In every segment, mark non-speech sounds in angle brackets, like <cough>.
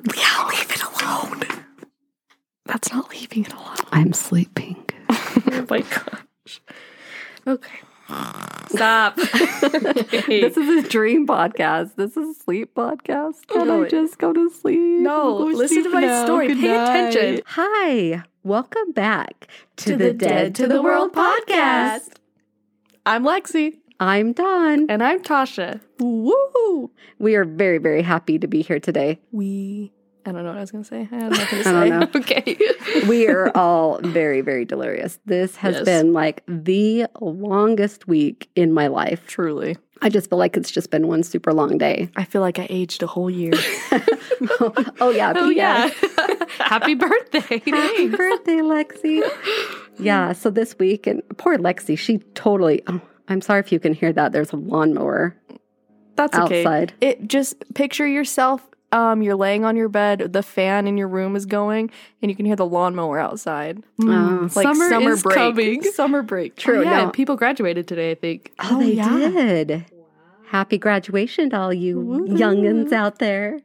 alone. <laughs> Yeah, leave it alone. That's not leaving it alone. I'm sleeping. <laughs> oh my gosh. Okay. Stop. <laughs> This is a dream podcast. This is a sleep podcast. Can no, I just go to sleep? No, Go listen to my now. story. Good Pay attention. Hi, welcome back to, To the, Dead to the World podcast. I'm Lexi. I'm Dawn. And I'm Tasha. Woo! We are very, very happy to be here today. We. I don't know what I was going to say. I had nothing to I say. don't know. <laughs> okay. We are all very, very delirious. This has Yes. been like the longest week in my life. Truly. I just feel like it's just been one super long day. I feel like I aged a whole year. <laughs> oh, yeah. oh, yeah. <laughs> Happy birthday. Happy birthday, Lexi. Yeah, so this week, and poor Lexi, she totally, oh, I'm sorry if you can hear that. There's a lawnmower That's okay. outside. It just picture yourself. Um, you're laying on your bed. The fan in your room is going, and you can hear the lawnmower outside. Oh. like Summer summer is break. coming. Summer break. True, Oh, yeah, no. people graduated today. I think. Oh, they did. Happy graduation to all you Woo. youngins out there.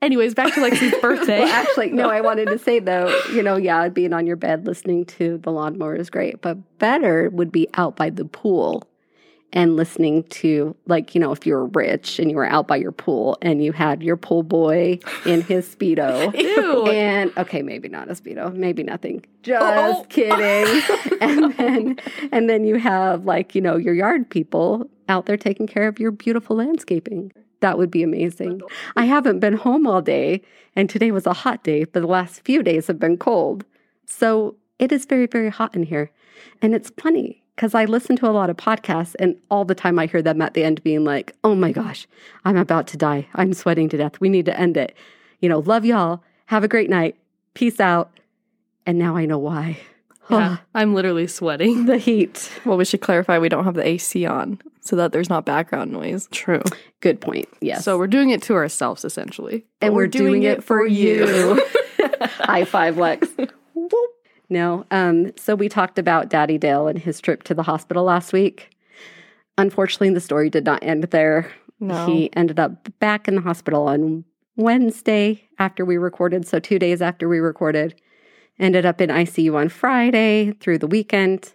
Anyways, back to Lexi's <laughs> birthday. Well, actually, no, I wanted to say though, you know, yeah, being on your bed listening to the lawnmower is great, but better would be out by the pool and listening to, like, you know, if you were rich and you were out by your pool and you had your pool boy in his Speedo. <laughs> And okay, maybe not a speedo, maybe nothing. Just Oh. kidding. <laughs> and then and then you have like, you know, your yard people out there taking care of your beautiful landscaping. That would be amazing. I haven't been home all day and today was a hot day, but the last few days have been cold. So it is very, very hot in here. And it's funny because I listen to a lot of podcasts and all the time I hear them at the end being like, oh my gosh, I'm about to die. I'm sweating to death. We need to end it. You know, love y'all. Have a great night. Peace out. And now I know why. yeah, I'm literally sweating. the heat. Well, we should clarify we don't have the AC on so that there's not background noise. True. Good point. Yes. So we're doing it to ourselves essentially. and But we're, doing, it for you. <laughs> High five, Lex. No. Um, so we talked about Daddy Dale and his trip to the hospital last week. Unfortunately, the story did not end there. no. He ended up back in the hospital on Wednesday after we recorded, so two days after we recorded. Ended up in ICU on Friday through the weekend.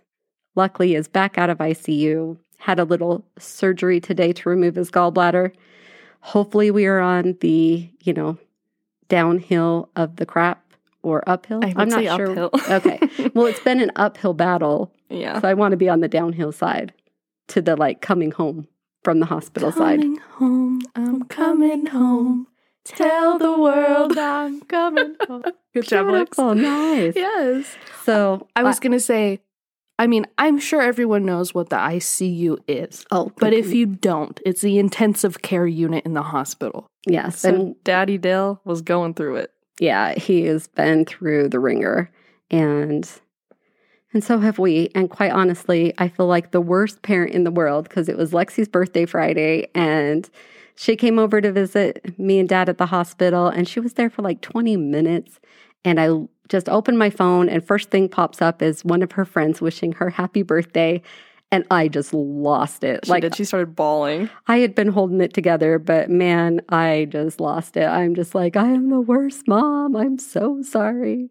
Luckily, is back out of ICU. Had a little surgery today to remove his gallbladder. Hopefully, we are on the you know downhill of the crap or uphill. I I'm not sure. uphill. <laughs> okay. Well, it's been an uphill battle, yeah. so I want to be on the downhill side to the like coming home from the hospital side. Coming home, I'm coming home. Tell the world <laughs> I'm coming home. Good job, Lex. Beautiful, nice. Yes. So I was gonna say, I mean, I'm sure everyone knows what the ICU is, oh, but if you don't, it's the intensive care unit in the hospital. yes, So and Daddy Dale was going through it. Yeah, he has been through the ringer, and and so have we. And quite honestly, I feel like the worst parent in the world because it was Lexi's birthday Friday, and she came over to visit me and Dad at the hospital, and she was there for like 20 minutes, and I just opened my phone, and first thing pops up is one of her friends wishing her happy birthday. And I just lost it. She like did. She started bawling. I had been holding it together, but man, I just lost it. I'm just like, I am the worst mom. I'm so sorry.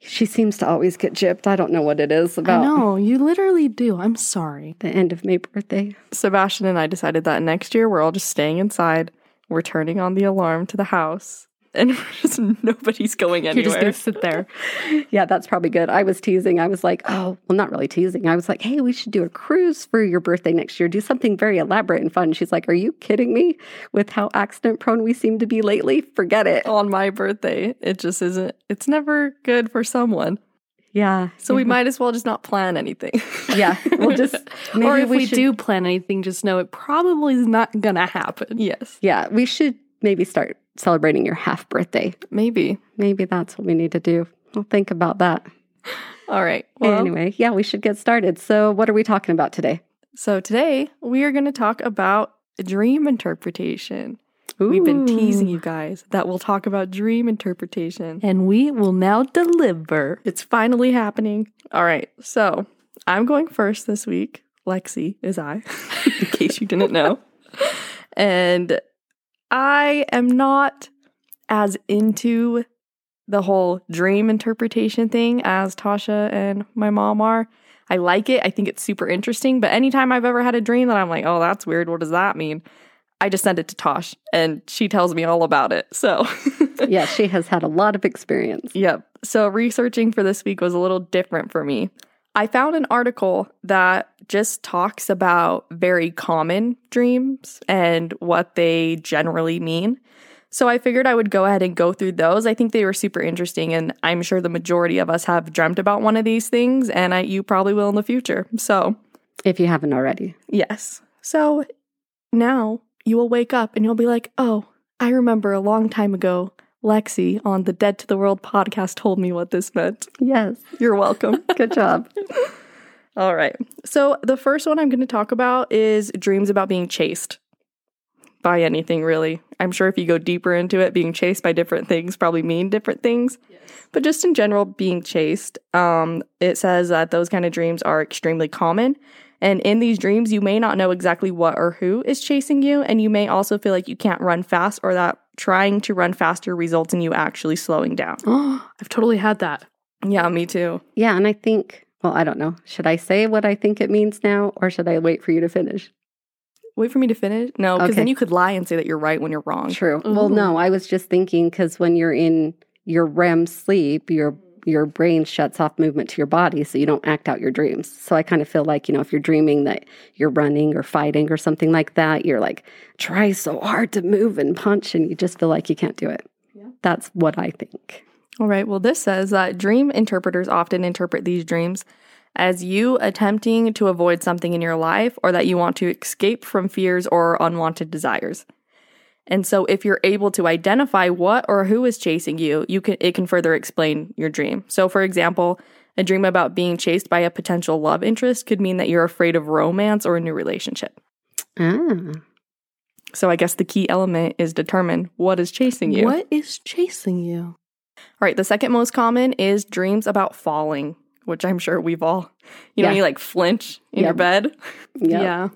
She seems to always get gypped. I don't know what it is about No, you literally do. I'm sorry. the end of May birthday. Sebastian and I decided that next year we're all just staying inside. We're turning on the alarm to the house, and <laughs> just nobody's going anywhere. You're just gonna sit there. <laughs> Yeah, that's probably good. I was teasing. I was like, oh, well, not really teasing. I was like, hey, we should do a cruise for your birthday next year. Do something very elaborate and fun. She's like, are you kidding me with how accident prone we seem to be lately? Forget it. on my birthday. It just isn't. It's never good for someone. Yeah. So we mm-hmm. might as well just not plan anything. <laughs> Yeah. We'll just, maybe or if we, should- do plan anything, just know it probably is not gonna happen. yes, Yeah, we should maybe start celebrating your half birthday. maybe. Maybe that's what we need to do. We'll think about that. <laughs> All right. Well, anyway, yeah, we should get started. So, what are we talking about today? so today we are going to talk about dream interpretation. We've been teasing you guys that we'll talk about dream interpretation. And we will now deliver. It's finally happening. All right. So I'm going first this week. Lexi is I, <laughs> in case you didn't know. <laughs> And I am not as into the whole dream interpretation thing as Tasha and my mom are. I like it. I think it's super interesting. But anytime I've ever had a dream that I'm like, oh, that's weird. What does that mean? I just send it to Tosh and she tells me all about it. So, <laughs> yeah, she has had a lot of experience. yep. So, researching for this week was a little different for me. I found an article that just talks about very common dreams and what they generally mean. So I figured I would go ahead and go through those. I think they were super interesting, and I'm sure the majority of us have dreamt about one of these things, and I, you probably will in the future. So, If you haven't already. yes. So now you will wake up and you'll be like, oh, I remember a long time ago, Lexi on the Dead to the World podcast told me what this meant. Yes. You're welcome. <laughs> Good job. <laughs> All right. So the first one I'm going to talk about is dreams about being chased by anything, really. I'm sure if you go deeper into it, being chased by different things probably mean different things. But just in general, being chased, um, it says that those kind of dreams are extremely common. And in these dreams, you may not know exactly what or who is chasing you. And you may also feel like you can't run fast or that trying to run faster results in you actually slowing down. Oh, <gasps> I've totally had that. Yeah, me too. Yeah, and I think, well, I don't know. Should I say what I think it means now or should I wait for you to finish? Wait for me to finish? No, because then you could lie and say that you're right when you're wrong. True. Well, no, I was just thinking because when you're in your REM sleep, your your brain shuts off movement to your body, so you don't act out your dreams. So I kind of feel like you know if you're dreaming that you're running or fighting or something like that, you're like try so hard to move and punch, and you just feel like you can't do it. Yeah. That's what I think. All right. Well, this says that dream interpreters often interpret these dreams as you attempting to avoid something in your life or that you want to escape from fears or unwanted desires. And so if you're able to identify what or who is chasing you, you can it can further explain your dream. So for example, a dream about being chased by a potential love interest could mean that you're afraid of romance or a new relationship. Ah, So I guess the key element is determine what is chasing you. What is chasing you? All right, the second most common is dreams about falling, which I'm sure we've all, you know, Yeah. you like flinch in your bed. yeah. Yeah.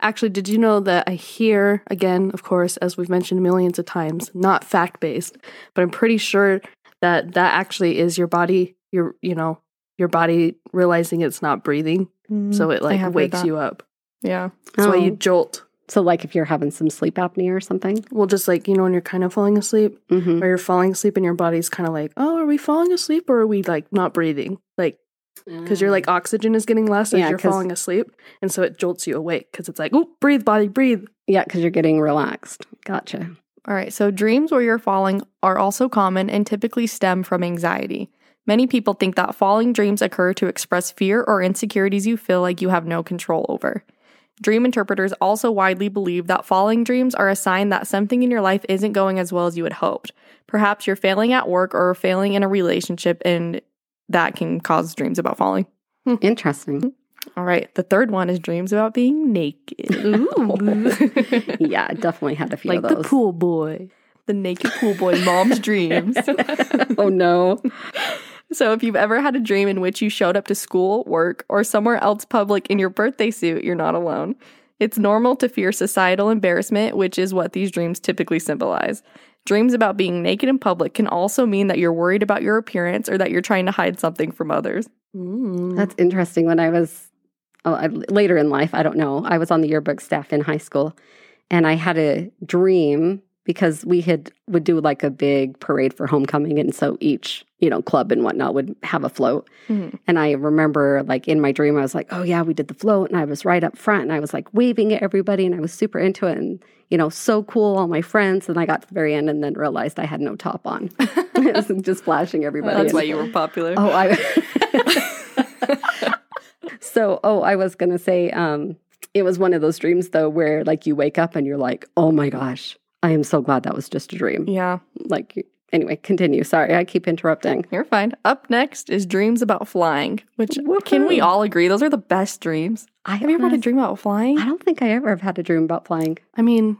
Actually, did you know that I hear, again, of course, as we've mentioned millions of times, not fact based, but I'm pretty sure that that actually is your body, your, you know, your body realizing it's not breathing. So it Mm, like wakes you up. Yeah. That's why you Oh. jolt. So, like if you're having some sleep apnea or something. Well, just like, you know, when you're kind of falling asleep, Mm-hmm. or you're falling asleep and your body's kind of like, oh, are we falling asleep or are we like not breathing? Like, because your like mm. oxygen is getting less as Yeah, you're falling asleep. And so it jolts you awake because it's like, oh, breathe, body, breathe. yeah, because you're getting relaxed. Gotcha. All right. So dreams where you're falling are also common and typically stem from anxiety. Many people think that falling dreams occur to express fear or insecurities you feel like you have no control over. Dream interpreters also widely believe that falling dreams are a sign that something in your life isn't going as well as you had hoped. Perhaps you're failing at work or failing in a relationship, and that can cause dreams about falling. Hmm. Interesting. All right. The third one is dreams about being naked. <laughs> <laughs> yeah, definitely had a few like of the those. pool boy. the naked pool boy mom's dreams. <laughs> oh no. So, if you've ever had a dream in which you showed up to school, work, or somewhere else public in your birthday suit, you're not alone. It's normal to fear societal embarrassment, which is what these dreams typically symbolize. Dreams about being naked in public can also mean that you're worried about your appearance or that you're trying to hide something from others. Mm. That's interesting. When I was oh, I, later in life, I don't know, I was on the yearbook staff in high school and I had a dream because we had would do like a big parade for homecoming and so each you know club and whatnot would have a float Mhm. and i remember like in my dream i was like oh yeah we did the float and i was right up front and i was like waving at everybody and i was super into it and you know so cool all my friends and i got to the very end and then realized i had no top on <laughs> <laughs> it was just flashing everybody That's and- why you were popular. Oh, I. <laughs> so, oh, I was gonna say, um, it was one of those dreams though, where like you wake up and you're like, oh my gosh, I am so glad that was just a dream. Yeah, Like, anyway, continue. Sorry, I keep interrupting. you're fine. Up next is dreams about flying, which can we all agree those are the best dreams? I Have you ever had a dream about flying? I don't think I ever have had a dream about flying. I mean,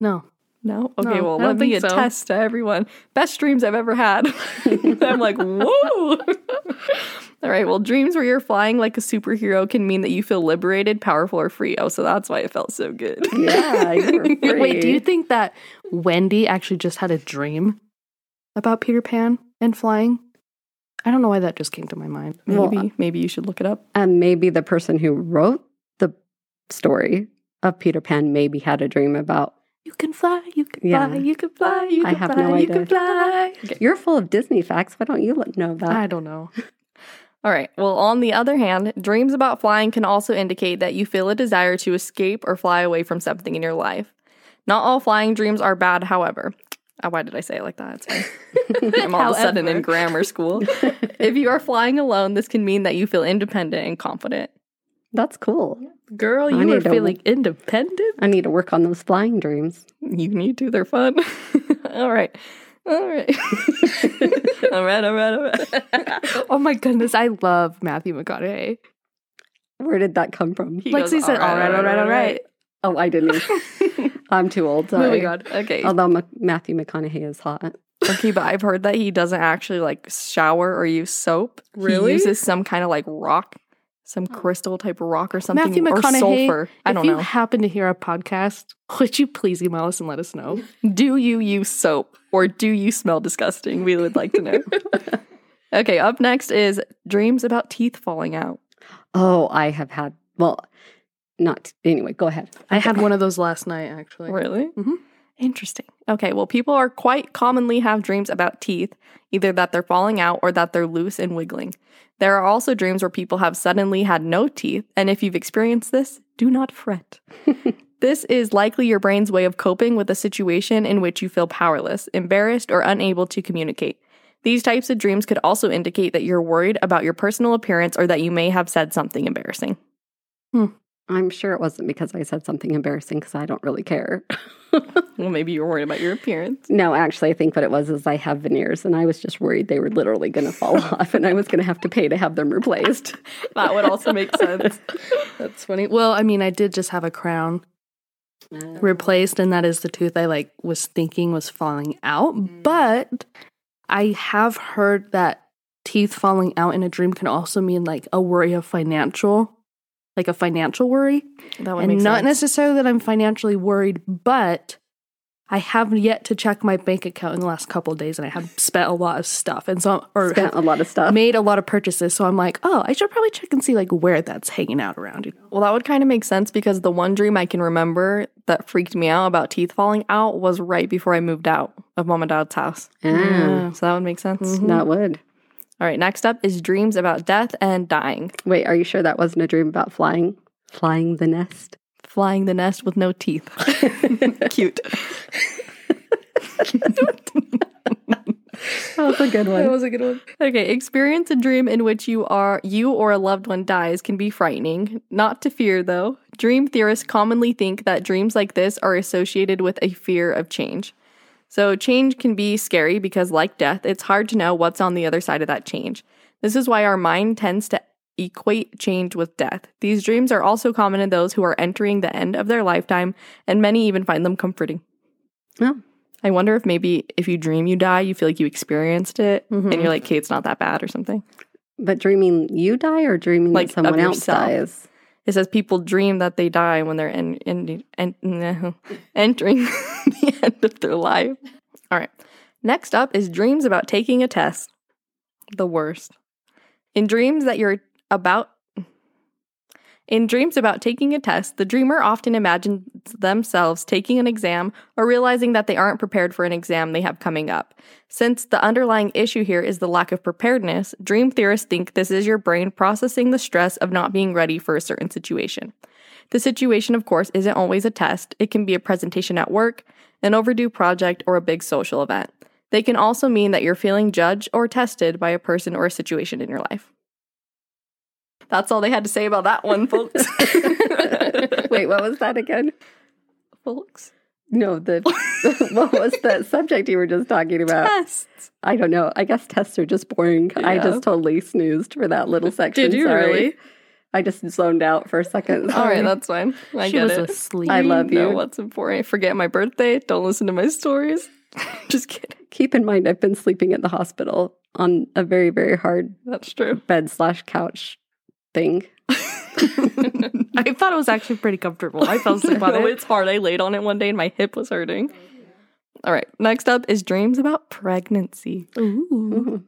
no. No? Okay, No, well, let me so. attest to everyone. Best dreams I've ever had. <laughs> I'm like, whoa. <laughs> All right, well, dreams where you're flying like a superhero can mean that you feel liberated, powerful, or free. Oh, so that's why it felt so good. <laughs> Yeah, you were free. Wait, do you think that Wendy actually just had a dream about Peter Pan and flying? I don't know why that just came to my mind. Well, Maybe, maybe you should look it up. And maybe the person who wrote the story of Peter Pan maybe had a dream about. You can fly, you can Yeah. fly, you can fly, you I can have fly, no you can fly. You're full of Disney facts. Why don't you know that? I don't know. All right. Well, on the other hand, dreams about flying can also indicate that you feel a desire to escape or fly away from something in your life. Not all flying dreams are bad, however. Uh, why did I say it like that? <laughs> I'm all of a sudden in grammar school. <laughs> if you are flying alone, this can mean that you feel independent and confident. That's cool. Girl, you need are to- feeling independent. I need to work on those flying dreams. You need to, they're fun. <laughs> <laughs> all right. All right. all right, all right, <laughs> all right. oh my goodness, I love Matthew McConaughey. Where did that come from? He Lexi goes, said, "All right, all right, all right." Oh, I didn't. I'm too old. Sorry. Moving on. Okay. Although Ma- Matthew McConaughey is hot. Okay, but I've heard that he doesn't actually like shower or use soap. Really? He uses some kind of like rock, some crystal type rock or something. Matthew or McConaughey, sulfur. I don't if you know. happen to hear our podcast, <laughs> would you please email us and let us know? <laughs> Do you use soap or do you smell disgusting? We would like to know. <laughs> okay, up next is dreams about teeth falling out. Oh, I have had, well, not, anyway, go ahead. I had one of those last night, actually. Really? Mhm. Interesting. Okay, well, people are quite commonly have dreams about teeth, either that they're falling out or that they're loose and wiggling. There are also dreams where people have suddenly had no teeth, and if you've experienced this, do not fret. <laughs> this is likely your brain's way of coping with a situation in which you feel powerless, embarrassed, or unable to communicate. These types of dreams could also indicate that you're worried about your personal appearance or that you may have said something embarrassing. Hmm. I'm sure it wasn't because I said something embarrassing because I don't really care. <laughs> Well, maybe you're worried about your appearance. no, actually, I think what it was is I have veneers and I was just worried they were literally going to fall <laughs> off and I was going to have to pay to have them replaced. <laughs> That would also make sense. That's funny. Well, I mean, I did just have a crown oh. replaced, and that is the tooth I like was thinking was falling out. Mm. But I have heard that teeth falling out in a dream can also mean like a worry of financial, like a financial worry. That would and make not sense. necessarily that I'm financially worried, but I have yet to check my bank account in the last couple of days, and I have spent a lot of stuff, and so or Spent a lot of stuff. made a lot of purchases. So I'm like, oh, I should probably check and see like where that's hanging out around. You know? Well, that would kind of make sense because the one dream I can remember that freaked me out about teeth falling out was right before I moved out of mom and dad's house. Ah, So that would make sense. That would. All right, next up is dreams about death and dying. Wait, are you sure that wasn't a dream about flying? Flying the nest? Flying the nest with no teeth. <laughs> Cute. <laughs> That was a good one. That was a good one. Okay, experience a dream in which you are you or a loved one dies can be frightening. Not to fear though. Dream theorists commonly think that dreams like this are associated with a fear of change. So change can be scary because like death, it's hard to know what's on the other side of that change. This is why our mind tends to equate change with death. These dreams are also common in those who are entering the end of their lifetime, and many even find them comforting. Oh. I wonder if maybe if you dream you die, you feel like you experienced it, and you're mm-hmm. like, okay, it's not that bad or something. But dreaming you die or dreaming Like, that someone else dies? It says people dream that they die when they're in, in, en- <laughs> entering <laughs> the end of their life. All right. Next up is dreams about taking a test. The worst. In dreams that you're about in dreams about taking a test, the dreamer often imagines themselves taking an exam or realizing that they aren't prepared for an exam they have coming up. Since the underlying issue here is the lack of preparedness, dream theorists think this is your brain processing the stress of not being ready for a certain situation. The situation, of course, isn't always a test. It can be a presentation at work, an overdue project, or a big social event. They can also mean that you're feeling judged or tested by a person or a situation in your life. That's all they had to say about that one, folks. <laughs> Wait, what was that again? folks. No, the what was the <laughs> subject you were just talking about? Tests. I don't know. I guess tests are just boring. I just totally snoozed for that little section. Did you Sorry. really? I just zoned out for a second. All right, that's fine. I she get was it. asleep. I love know you. what's important. Forget my birthday. Don't listen to my stories. <laughs> Just kidding. Keep in mind, I've been sleeping at the hospital on a very, very hard That's true. bed slash couch thing. <laughs> I thought it was actually pretty comfortable. I fell <laughs> asleep on no, it. it's hard. I laid on it one day and my hip was hurting. All right. Next up is dreams about pregnancy. Ooh.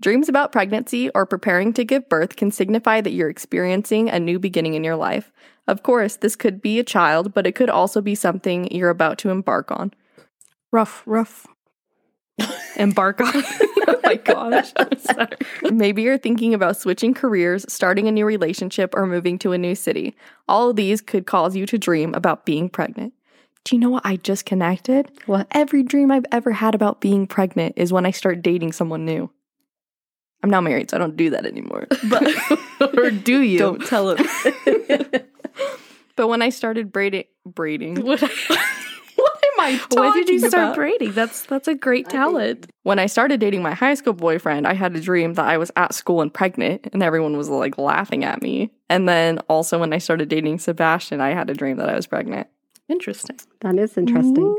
Dreams about pregnancy or preparing to give birth can signify that you're experiencing a new beginning in your life. Of course, this could be a child, but it could also be something you're about to embark on. Rough, rough. Embark on. <laughs> oh my gosh. I'm sorry. Maybe you're thinking about switching careers, starting a new relationship, or moving to a new city. All of these could cause you to dream about being pregnant. Do you know what I just connected? What? Every dream I've ever had about being pregnant is when I start dating someone new. I'm now married, so I don't do that anymore. <laughs> But <laughs> or do you? don't tell him. but when I started braiding, braiding. What, I <laughs> talking when did you start about? braiding? That's that's a great talent. when I started dating my high school boyfriend, I had a dream that I was at school and pregnant, and everyone was like laughing at me. And then also when I started dating Sebastian, I had a dream that I was pregnant. Interesting. That is interesting.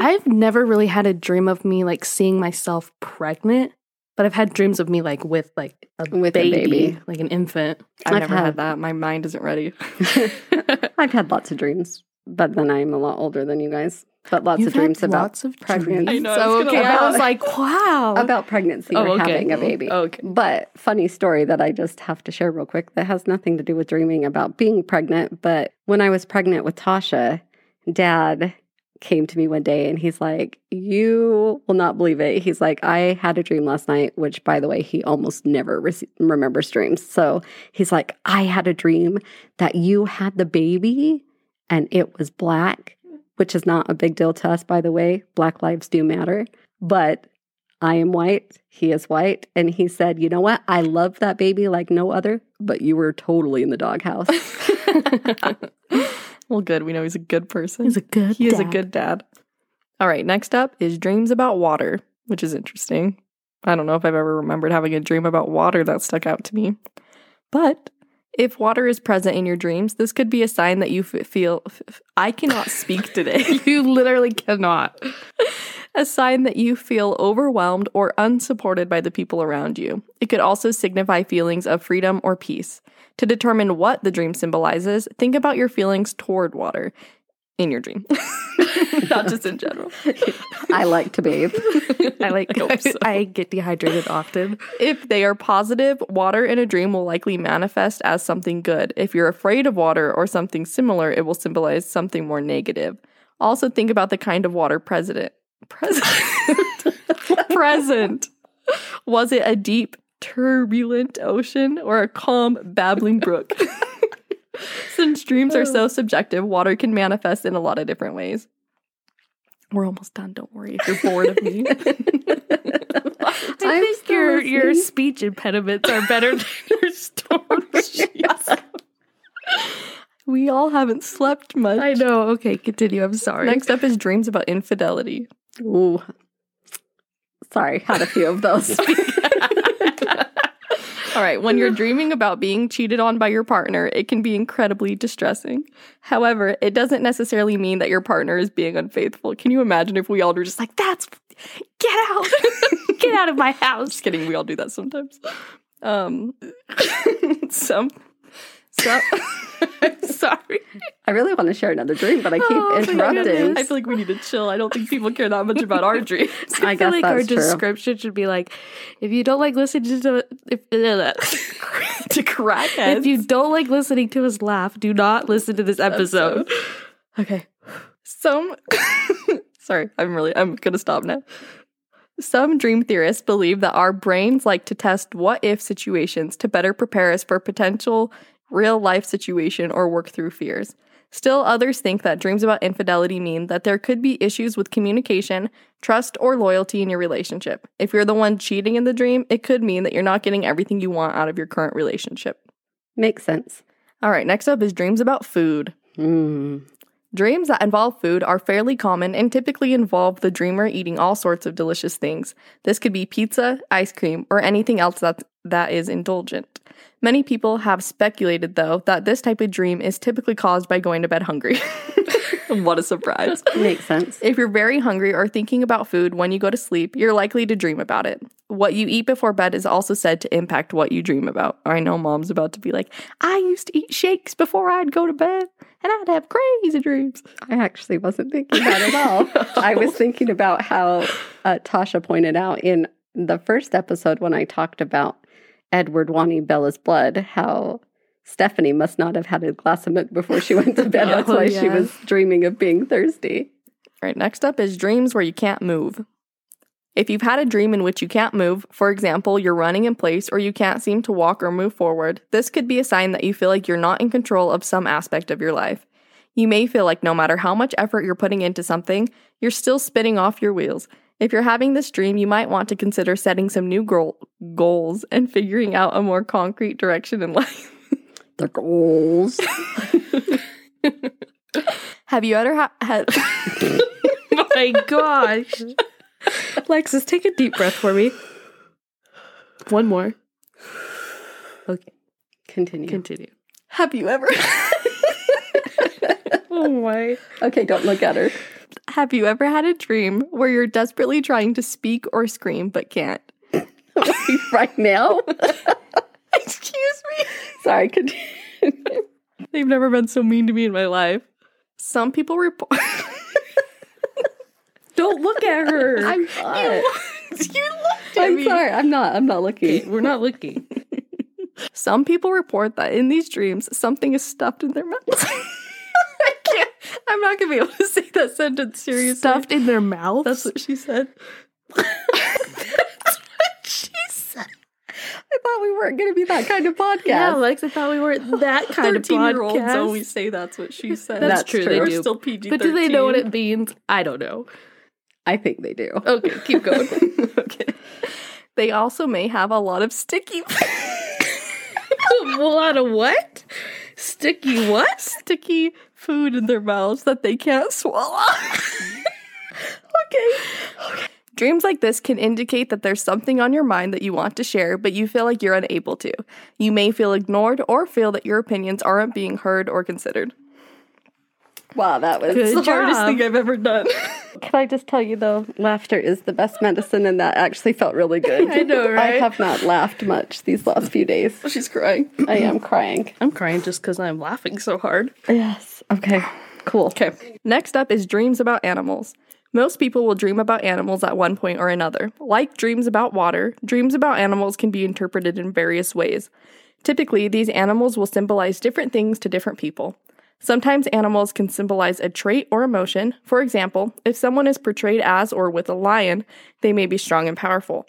I've never really had a dream of me like seeing myself pregnant, but I've had dreams of me like with like a, With a baby, baby. like an infant. I've, I've never had, had- that. My mind isn't ready. <laughs> I've had lots of dreams, but then I'm a lot older than you guys. But lots You've of dreams about lots of pregnancy. I know, I So was gonna okay, I was like, wow. about pregnancy Oh, or okay. having a baby. Oh, okay. But funny story that I just have to share real quick that has nothing to do with dreaming about being pregnant. But when I was pregnant with Tasha, dad came to me one day and he's like, You will not believe it. He's like, I had a dream last night, which by the way, he almost never rece- remembers dreams. So he's like, I had a dream that you had the baby and it was black, which is not a big deal to us, by the way. Black lives do matter. But I am white, he is white. And he said, You know what? I love that baby like no other, but you were totally in the doghouse. <laughs> well, good. We know he's a good person. He's a good. he is a good dad. All right. Next up is dreams about water, which is interesting. I don't know if I've ever remembered having a dream about water that stuck out to me. But if water is present in your dreams, this could be a sign that you f- feel. F- f- I cannot speak today. <laughs> You literally cannot. a sign that you feel overwhelmed or unsupported by the people around you. It could also signify feelings of freedom or peace. To determine what the dream symbolizes, think about your feelings toward water in your dream, <laughs> not just in general. I like to bathe. <laughs> I like. I so. <laughs> I get dehydrated often. If they are positive, water in a dream will likely manifest as something good. If you're afraid of water or something similar, it will symbolize something more negative. Also, think about the kind of water president. Present. present. Was it a deep, turbulent ocean or a calm, babbling brook? <laughs> Since dreams are so oh. subjective, water can manifest in a lot of different ways. We're almost done. Don't worry if you're bored of me. <laughs> I I'm think your your speech impediments are better than <laughs> your stories. we all haven't slept much. I know. Okay, continue. I'm sorry. Next up is dreams about infidelity. Ooh. Sorry, had a few of those. All right, when you're dreaming about being cheated on by your partner, it can be incredibly distressing. However, it doesn't necessarily mean that your partner is being unfaithful. Can you imagine if we all were just like, that's get out? <laughs> Get out of my house. just kidding, we all do that sometimes. Um <laughs> some some I'm <laughs> sorry. I really want to share another dream, but I keep Oh, interrupting. I feel like we need to chill. I don't think people care that much about our <laughs> dreams. I I guess feel like our true. description should be like, if you don't like listening to if <laughs> to crack if you don't like listening to us laugh, do not listen to this episode. <sighs> Okay. Some Sorry, I'm really I'm going to stop now. Some dream theorists believe that our brains like to test what if situations to better prepare us for potential real life situation or work through fears. Still, others think that dreams about infidelity mean that there could be issues with communication, trust, or loyalty in your relationship. If you're the one cheating in the dream, it could mean that you're not getting everything you want out of your current relationship. Makes sense. All right, next up is dreams about food. Mm. Dreams that involve food are fairly common and typically involve the dreamer eating all sorts of delicious things. This could be pizza, ice cream, or anything else that's that is indulgent. Many people have speculated, though, that this type of dream is typically caused by going to bed hungry. <laughs> what a surprise. Makes sense. If you're very hungry or thinking about food when you go to sleep, you're likely to dream about it. What you eat before bed is also said to impact what you dream about. I know mom's about to be like, I used to eat shakes before I'd go to bed and I'd have crazy dreams. I actually wasn't thinking that at all. <laughs> I was thinking about how uh, Tasha pointed out in the first episode when I talked about Edward wanting Bella's blood, how Stephanie must not have had a glass of milk before she went to bed. <laughs> Oh, That's Oh, why she was dreaming of being thirsty. All right, next up is dreams where you can't move. If you've had a dream in which you can't move, for example, you're running in place or you can't seem to walk or move forward, this could be a sign that you feel like you're not in control of some aspect of your life. You may feel like no matter how much effort you're putting into something, you're still spinning off your wheels. If you're having this dream, you might want to consider setting some new goal- goals and figuring out a more concrete direction in <laughs> life. The goals. <laughs> Have you ever ha- had <laughs> my gosh. Alexis, take a deep breath for me. One more. Okay, Continue. continue. Have you ever Oh my. okay, don't look at her. Have you ever had a dream where you're desperately trying to speak or scream but can't? <laughs> right now? <laughs> Excuse me. Sorry, continue. They've never been so mean to me in my life. Some people report. <laughs> Don't look at her. I'm not. you looked at I'm me. sorry. I'm not. I'm not looking. We're not looking. Some people report that in these dreams, something is stuffed in their mouth. I can't. I'm not gonna be able to say that sentence seriously. Stuffed in their mouth. That's what she said. <laughs> That's what she said. I thought we weren't going to be that kind of podcast. yeah, Lex. I thought we weren't that kind of podcast. Thirteen-year-olds always say that's what she said. That's That's true. true. They We're do. still PG. But do they know what it means? I don't know. I think they do. Okay, keep going. <laughs> okay. They also may have a lot of sticky, <laughs> a lot of what? Sticky what? sticky food in their mouths that they can't swallow. <laughs> okay. Dreams like this can indicate that there's something on your mind that you want to share, but you feel like you're unable to. You may feel ignored or feel that your opinions aren't being heard or considered. Wow, that was Good the hardest thing I've ever done. <laughs> Can I just tell you though, laughter is the best medicine, and that actually felt really good. <laughs> I know, I have not laughed much these last few days. She's crying. I am crying. I'm crying just because I'm laughing so hard. Yes. Okay. Cool. Okay. Next up is dreams about animals. Most people will dream about animals at one point or another. Like dreams about water, dreams about animals can be interpreted in various ways. Typically, these animals will symbolize different things to different people. Sometimes animals can symbolize a trait or emotion. For example, if someone is portrayed as or with a lion, they may be strong and powerful.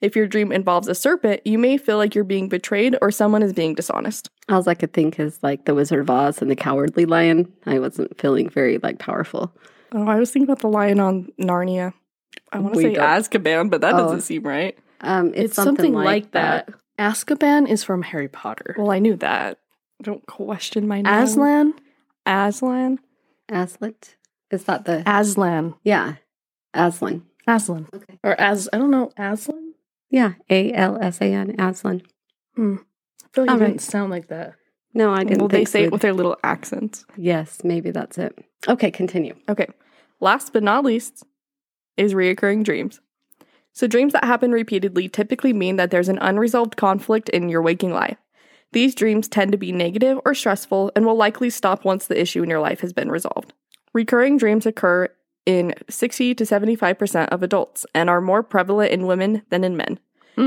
If your dream involves a serpent, you may feel like you're being betrayed or someone is being dishonest. All I could think is like the Wizard of Oz and the Cowardly Lion. I wasn't feeling very like powerful. Oh, I was thinking about the lion on Narnia. I want to say don't- Azkaban, but that Oh. doesn't seem right. Um, it's, It's, something, like that. Azkaban is from Harry Potter. Well, I knew that. Don't question my name. Aslan? Aslan. Aslet. Is that the? Aslan. yeah, Aslan. Aslan. Okay. Or as I don't know, Aslan? Yeah, A L S A N. Aslan. Hmm. I feel like All it right. didn't sound like that. No, I didn't. Well, they say so. it with their little accents. Yes, maybe that's it. Okay, continue. Okay. Last but not least is reoccurring dreams. So, dreams that happen repeatedly typically mean that there's an unresolved conflict in your waking life. These dreams tend to be negative or stressful and will likely stop once the issue in your life has been resolved. Recurring dreams occur in 60 to 75% of adults and are more prevalent in women than in men.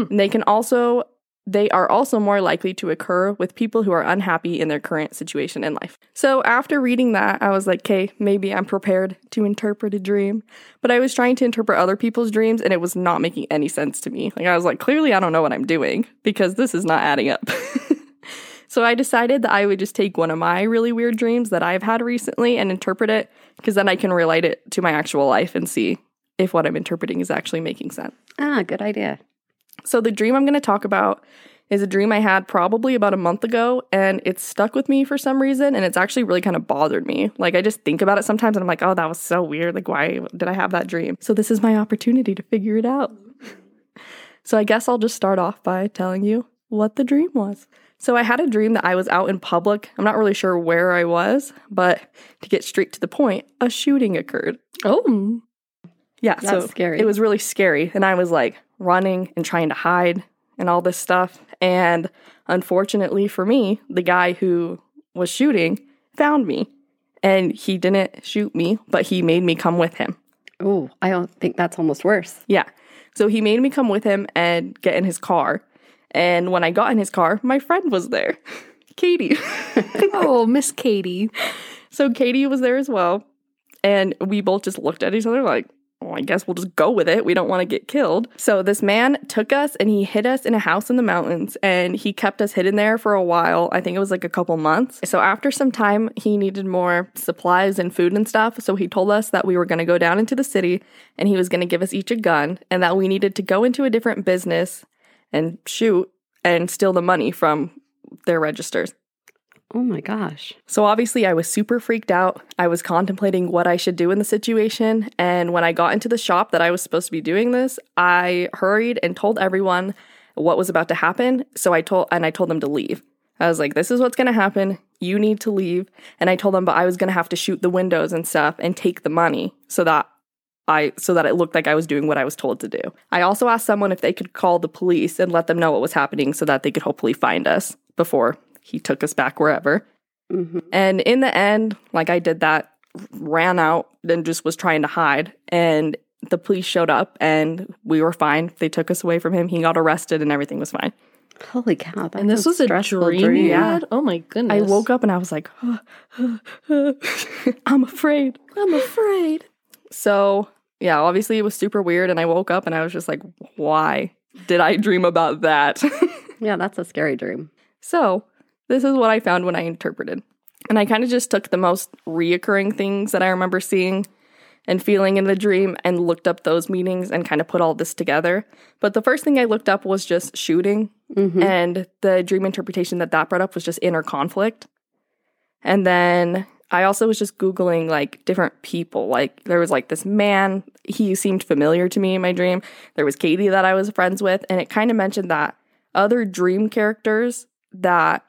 And they can also they are also more likely to occur with people who are unhappy in their current situation in life. So after reading that, I was like, okay, maybe I'm prepared to interpret a dream. But I was trying to interpret other people's dreams and it was not making any sense to me. Like I was like, clearly I don't know what I'm doing because this is not adding up. <laughs> so I decided that I would just take one of my really weird dreams that I've had recently and interpret it because then I can relate it to my actual life and see if what I'm interpreting is actually making sense. Ah, good idea. So, the dream I'm going to talk about is a dream I had probably about a month ago, and it's stuck with me for some reason, and it's actually really kind of bothered me. Like, I just think about it sometimes, and I'm like, oh, that was so weird. Like, why did I have that dream? So, this is my opportunity to figure it out. <laughs> So I guess I'll just start off by telling you what the dream was. So I had a dream that I was out in public. I'm not really sure where I was, but to get straight to the point, a shooting occurred. Oh, Yeah, That's so scary. it was really scary. And I was like running and trying to hide and all this stuff. And unfortunately for me, the guy who was shooting found me. And he didn't shoot me, but he made me come with him. Oh, I don't think that's almost worse. Yeah. So he made me come with him and get in his car. And when I got in his car, my friend was there, <laughs> Katie. <laughs> oh, Miss Katie. so Katie was there as well. And we both just looked at each other like, well, I guess we'll just go with it. We don't want to get killed. So this man took us and he hid us in a house in the mountains and he kept us hidden there for a while. I think it was like a couple months. So after some time, he needed more supplies and food and stuff. So he told us that we were going to go down into the city and he was going to give us each a gun and that we needed to go into a different business and shoot and steal the money from their registers. Oh my gosh. So obviously, I was super freaked out. I was contemplating what I should do in the situation. And when I got into the shop that I was supposed to be doing this, I hurried and told everyone what was about to happen. So I told, and I told them to leave. I was like, this is what's going to happen. You need to leave. And I told them, but I was going to have to shoot the windows and stuff and take the money so that I so that it looked like I was doing what I was told to do. I also asked someone if they could call the police and let them know what was happening so that they could hopefully find us before he took us back wherever. hmm And in the end, like I did that, ran out and just was trying to hide. And the police showed up and we were fine. They took us away from him. He got arrested and everything was fine. Holy cow. And this was a stressful dream, Yeah. Oh my goodness. I woke up and I was like, <gasps> <gasps> <gasps> I'm afraid. I'm afraid. So, yeah, obviously it was super weird. And I woke up and I was just like, why did I dream about that? <laughs> Yeah, that's a scary dream. So, this is what I found when I interpreted. And I kind of just took the most reoccurring things that I remember seeing and feeling in the dream and looked up those meanings and kind of put all this together. But the first thing I looked up was just shooting. Mhm. And the dream interpretation that that brought up was just inner conflict. And then I also was just Googling like different people. Like there was like this man, he seemed familiar to me in my dream. There was Katie that I was friends with. And it kind of mentioned that other dream characters that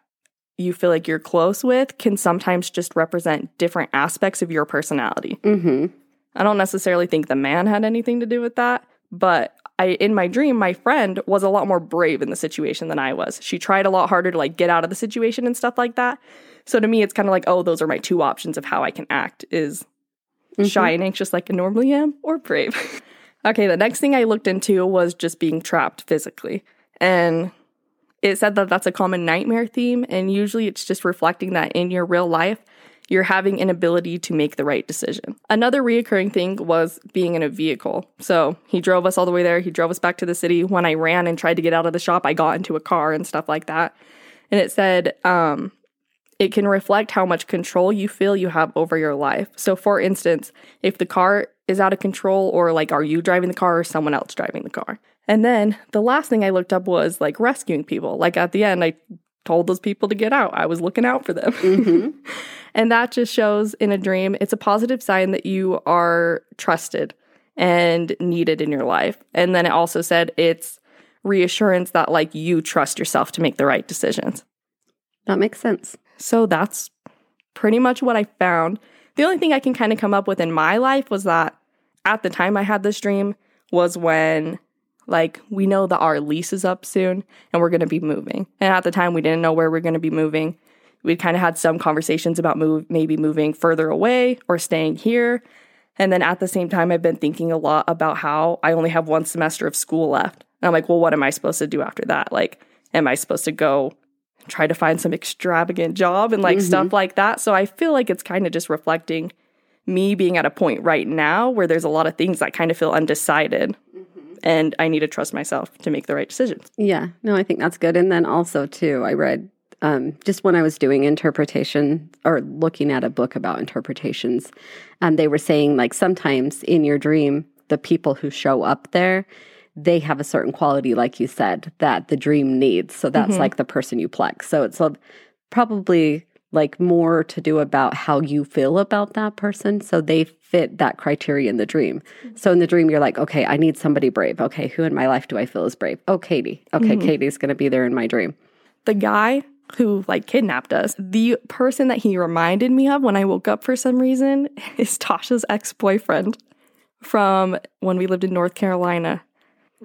you feel like you're close with can sometimes just represent different aspects of your personality. hmm I don't necessarily think the man had anything to do with that, but I in my dream my friend was a lot more brave in the situation than I was. She tried a lot harder to like get out of the situation and stuff like that. So to me it's kind of like, oh, those are my two options of how I can act is Mhm. shy and anxious like I normally am or brave. <laughs> okay, the next thing I looked into was just being trapped physically. And it said that that's a common nightmare theme and usually it's just reflecting that in your real life you're having an ability to make the right decision. Another reoccurring thing was being in a vehicle. So he drove us all the way there. He drove us back to the city. When I ran and tried to get out of the shop, I got into a car and stuff like that. And it said, um, it can reflect how much control you feel you have over your life. So, for instance, if the car is out of control, or like, are you driving the car or someone else driving the car? And then the last thing I looked up was like rescuing people. Like at the end, I told those people to get out. I was looking out for them. hmm <laughs> And that just shows in a dream, it's a positive sign that you are trusted and needed in your life. And then it also said it's reassurance that like you trust yourself to make the right decisions. That makes sense. So that's pretty much what I found. The only thing I can kind of come up with in my life was that at the time I had this dream was when like we know that our lease is up soon and we're going to be moving. And at the time we didn't know where we are going to be moving. We kind of had some conversations about move maybe moving further away or staying here. And then at the same time I've been thinking a lot about how I only have one semester of school left. And I'm like, well, what am I supposed to do after that? Like am I supposed to go try to find some extravagant job and like Mhm. stuff like that. So I feel like it's kind of just reflecting me being at a point right now where there's a lot of things that kind of feel undecided. And I need to trust myself to make the right decisions. Yeah, no, I think that's good. And then also, too, I read um, just when I was doing interpretation or looking at a book about interpretations, and they were saying like sometimes in your dream, the people who show up there, they have a certain quality, like you said, that the dream needs. So that's Mhm. like the person you pluck. So it's a, probably like more to do about how you feel about that person. So they fit that criteria in the dream. So in the dream, you're like, okay, I need somebody brave. Okay, who in my life do I feel is brave? Oh, Katie. Okay, Katie's going to be there in my dream. The guy who like kidnapped us, the person that he reminded me of when I woke up for some reason <laughs> is Tasha's ex boyfriend from when we lived in North Carolina.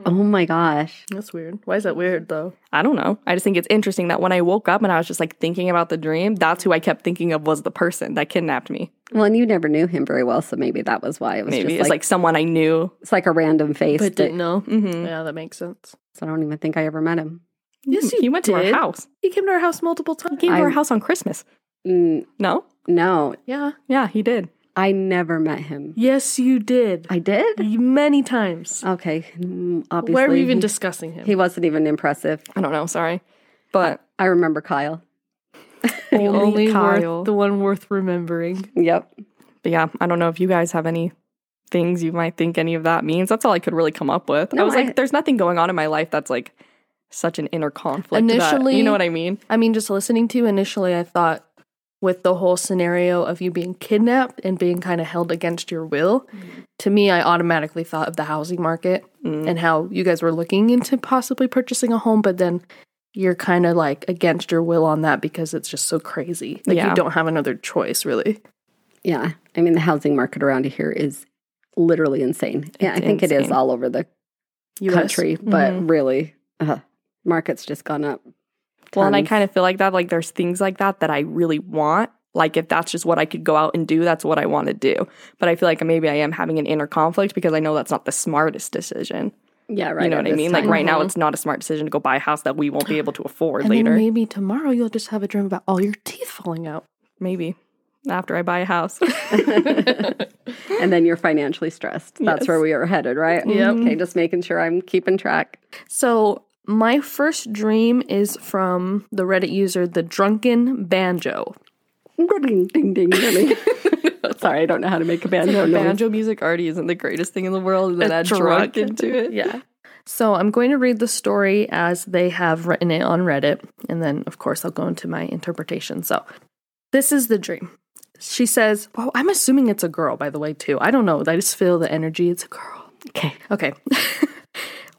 Oh my gosh. That's weird. Why is that weird though? I don't know. I just think it's interesting that when I woke up and I was just like thinking about the dream, that's who I kept thinking of was the person that kidnapped me. Well, and you never knew him very well, so maybe that was why it was Maybe just it's like, like someone I knew. it's like a random face. But that- didn't know. Mm-hmm. Yeah, that makes sense. so I don't even think I ever met him. Yes, you he went to did. our house. He came to our house multiple times. He came to our house on Christmas. Mm, No? no, Yeah. Yeah, he did. I never met him. Yes, you did. I did. Many times. Okay, mm, obviously. Why are we even he- discussing him? He wasn't even impressive. I don't know, sorry. But I remember Kyle. <laughs> the only Kyle. worth, the one worth remembering. Yep. But yeah, I don't know if you guys have any things you might think any of that means. That's all I could really come up with. I was I- like, there's nothing going on in my life that's like such an inner conflict. that- Initially- you know what I mean? I mean, just listening to you initially, I thought with the whole scenario of you being kidnapped and being kind of held against your will, to me, I automatically thought of the housing market Mm. and how you guys were looking into possibly purchasing a home, but then you're kind of like against your will on that because it's just so crazy. Like Yeah. you don't have another choice, really. Yeah. I mean, the housing market around here is literally insane. Yeah, I It's think it is all over the US. country, but Mhm. really, uh, market's just gone up. Well, and I kind of feel like that. Like, there's things like that that I really want. Like, if that's just what I could go out and do, that's what I want to do. But I feel like maybe I am having an inner conflict because I know that's not the smartest decision. yeah, right. you know what I mean? Like, time. right now, uh-huh. it's not a smart decision to go buy a house that we won't be able to afford And later. maybe tomorrow you'll just have a dream about all your teeth falling out. maybe after I buy a house. <laughs> and then you're financially stressed. That's Yes. where we are headed, right? Yep. Okay, just making sure I'm keeping track. So, my first dream is from the Reddit user, the Drunken Banjo. Ding, ding, ding, ding. <laughs> Sorry, I don't know how to make a banjo noise. Banjo music already isn't the greatest thing in the world, and then add drunk into it. Yeah. So, I'm going to read the story as they have written it on Reddit, and then, of course, I'll go into my interpretation. So, this is the dream. She says, Well, I'm assuming it's a girl, by the way, too. I don't know. I just feel the energy. It's a girl. Okay. Okay. <laughs>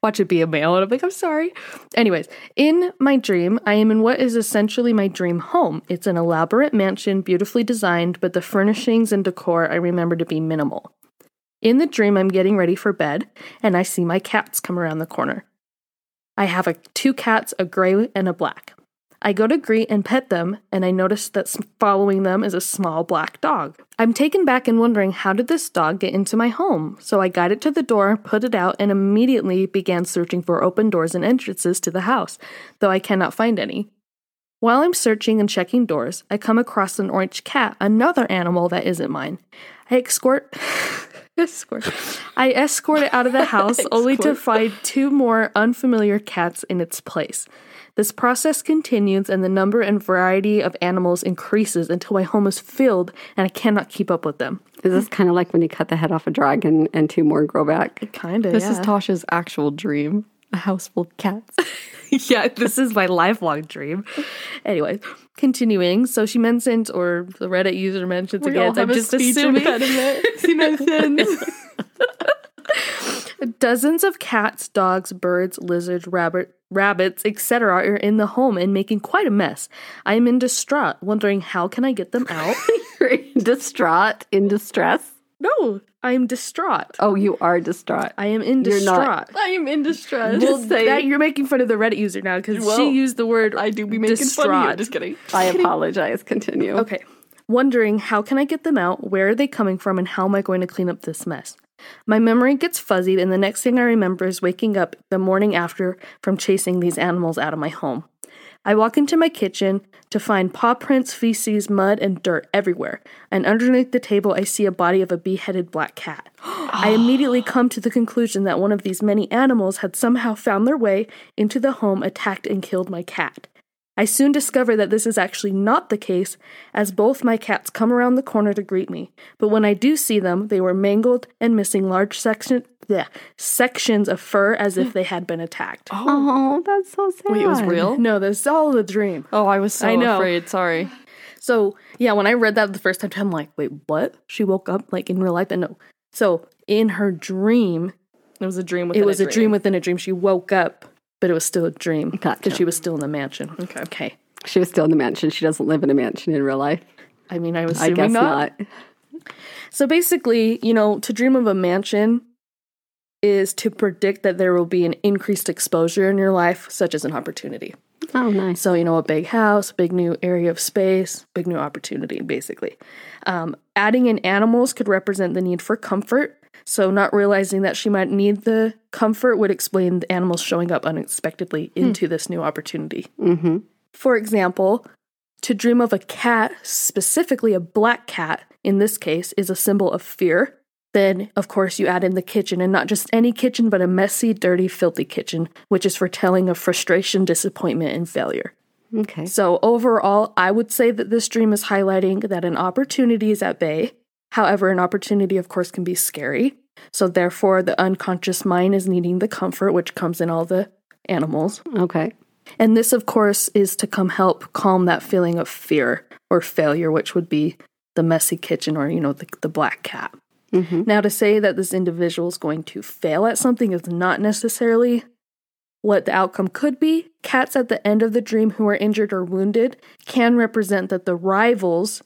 Watch it be a male, and I'm like, I'm sorry. Anyways, in my dream, I am in what is essentially my dream home. It's an elaborate mansion, beautifully designed, but the furnishings and decor I remember to be minimal. In the dream, I'm getting ready for bed, and I see my cats come around the corner. I have a, two cats, a gray and a black. I go to greet and pet them, and I notice that following them is a small black dog. I'm taken back and wondering how did this dog get into my home? So I guide it to the door, put it out, and immediately began searching for open doors and entrances to the house, though I cannot find any. While I'm searching and checking doors, I come across an orange cat, another animal that isn't mine. I escort. <laughs> escort. I escort it out of the <laughs> house only to find two more unfamiliar cats in its place. This process continues and the number and variety of animals increases until my home is filled and I cannot keep up with them. This Is this kind of like when you cut the head off a dragon and two more grow back? Kind of. This is Tasha's actual dream a house full of cats. <laughs> yeah, this is my lifelong dream. Anyways, continuing. So she mentions, or the Reddit user mentions again, I'm just assuming. She mentions. <laughs> <laughs> Dozens of cats, dogs, birds, lizards, rabbit, rabbits, etc. are in the home and making quite a mess. I am in distraught, wondering how can I get them out? <laughs> You're distraught, in distress. no, I am distraught. Oh, you are distraught. I am in You're not- distraught. I am in distress. Well, that, you're making fun of the Reddit user now because Well, she used the word I do be making fun of you. Just kidding. I <laughs> apologize. Continue. Okay. Wondering how can I get them out? Where are they coming from? And how am I going to clean up this mess? My memory gets fuzzy, and the next thing I remember is waking up the morning after from chasing these animals out of my home. I walk into my kitchen to find paw prints, feces, mud, and dirt everywhere. And underneath the table, I see a body of a beheaded black cat. <gasps> I immediately <gasps> come to the conclusion that one of these many animals had somehow found their way into the home, attacked, and killed my cat. I soon discover that this is actually not the case, as both my cats come around the corner to greet me. But when I do see them, they were mangled and missing large section, bleh, sections of fur as if they had been attacked. <gasps> Oh. oh, that's so sad. Wait, it was real? No, this is all a dream. Oh, I was so I know. afraid. Sorry. So yeah, when I read that the first time, I'm like, wait, what? She woke up like in real life, and no. So in her dream, It was a dream it within was a dream within a dream. She woke up, but it was still a dream because Gotcha. she was still in the mansion. Okay. Okay. She was still in the mansion. She doesn't live in a mansion in real life. I mean, I was I assuming guess not. not. So basically, you know, to dream of a mansion is to predict that there will be an increased exposure in your life, such as an opportunity. Oh, nice. So, you know, a big house, big new area of space, big new opportunity, basically. Um, adding in animals could represent the need for comfort. So, not realizing that she might need the comfort would explain the animals showing up unexpectedly into this new opportunity. Mm-hmm. For example, to dream of a cat, specifically a black cat in this case, is a symbol of fear. Then, of course, you add in the kitchen, and not just any kitchen, but a messy, dirty, filthy kitchen, which is foretelling of frustration, disappointment, and failure. Okay. So, overall, I would say that this dream is highlighting that an opportunity is at bay. However, an opportunity, of course, can be scary. So, therefore, the unconscious mind is needing the comfort, which comes in all the animals. Okay. And this, of course, is to come help calm that feeling of fear or failure, which would be the messy kitchen or, you know, the, the black cat. Mm-hmm. Now, to say that this individual is going to fail at something is not necessarily what the outcome could be. Cats at the end of the dream who are injured or wounded can represent that the rivals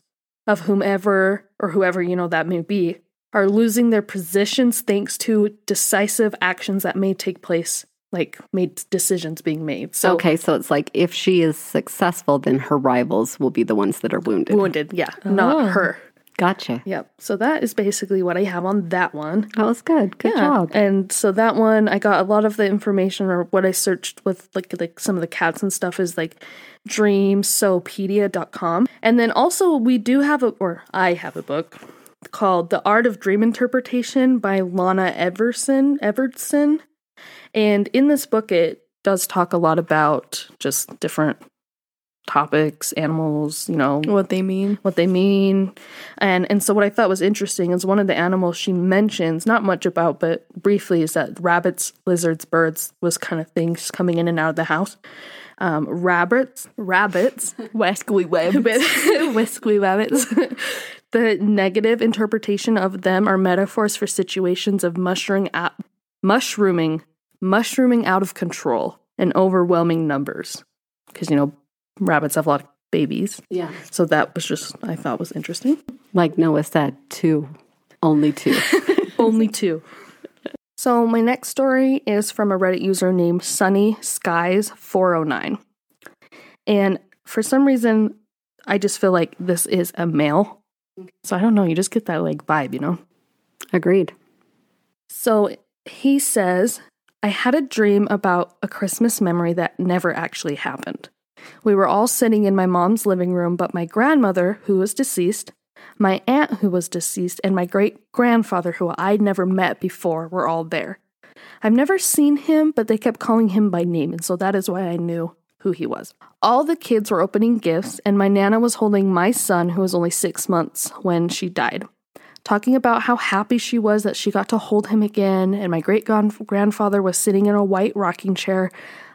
of whomever or whoever, you know, that may be, are losing their positions thanks to decisive actions that may take place, like made decisions being made. So, okay, so it's like if she is successful, then her rivals will be the ones that are wounded. wounded, yeah, not oh. her. Gotcha. Yep. So that is basically what I have on that one. That was good. Good Yeah. job. And so that one, I got a lot of the information, or what I searched with like like some of the cats and stuff is like dreamsopedia.com. And then also we do have a, or I have a book called The Art of Dream Interpretation by Lana Everson. Everson. And in this book, it does talk a lot about just different topics, animals, you know, What they mean. what they mean. And and so what I thought was interesting is one of the animals she mentions, not much about, but briefly, is that rabbits, lizards, birds was kind of things coming in and out of the house. Um, rabbits, rabbits, Wascally web. whiskly rabbits. the negative interpretation of them are metaphors for situations of mushrooming, out, mushrooming, mushrooming out of control and overwhelming numbers. Because you know, rabbits have a lot of babies. Yeah. So that was just I thought was interesting. Like Noah said, two. Only two. <laughs> <laughs> Only two. So my next story is from a Reddit user named Sunny Skies 409. And for some reason, I just feel like this is a male. So I don't know, you just get that like vibe, you know? Agreed. So he says, I had a dream about a Christmas memory that never actually happened. We were all sitting in my mom's living room, but my grandmother, who was deceased, my aunt, who was deceased, and my great grandfather, who I'd never met before, were all there. I've never seen him, but they kept calling him by name, and so that is why I knew who he was. All the kids were opening gifts, and my Nana was holding my son, who was only six months when she died talking about how happy she was that she got to hold him again. And my great grandfather was sitting in a white rocking chair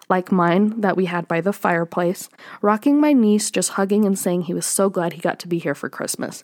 like mine that we had by the fireplace, rocking my niece, just hugging and saying he was so glad he got to be here for Christmas.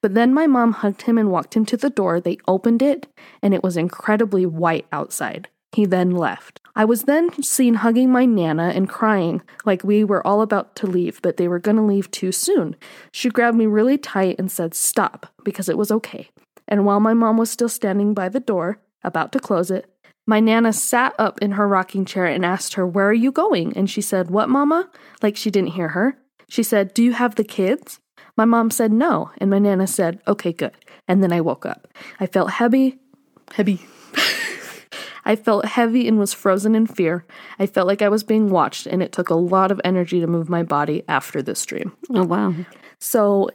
But then my mom hugged him and walked him to the door. They opened it, and it was incredibly white outside. He then left. I was then seen hugging my Nana and crying like we were all about to leave, but they were going to leave too soon. She grabbed me really tight and said, Stop, because it was okay. And while my mom was still standing by the door, about to close it, my Nana sat up in her rocking chair and asked her, Where are you going? And she said, What, Mama? Like she didn't hear her. She said, Do you have the kids? My mom said no, and my Nana said, Okay, good. And then I woke up. I felt heavy, heavy. <laughs> I felt heavy and was frozen in fear. I felt like I was being watched, and it took a lot of energy to move my body after this dream. Oh, wow. So,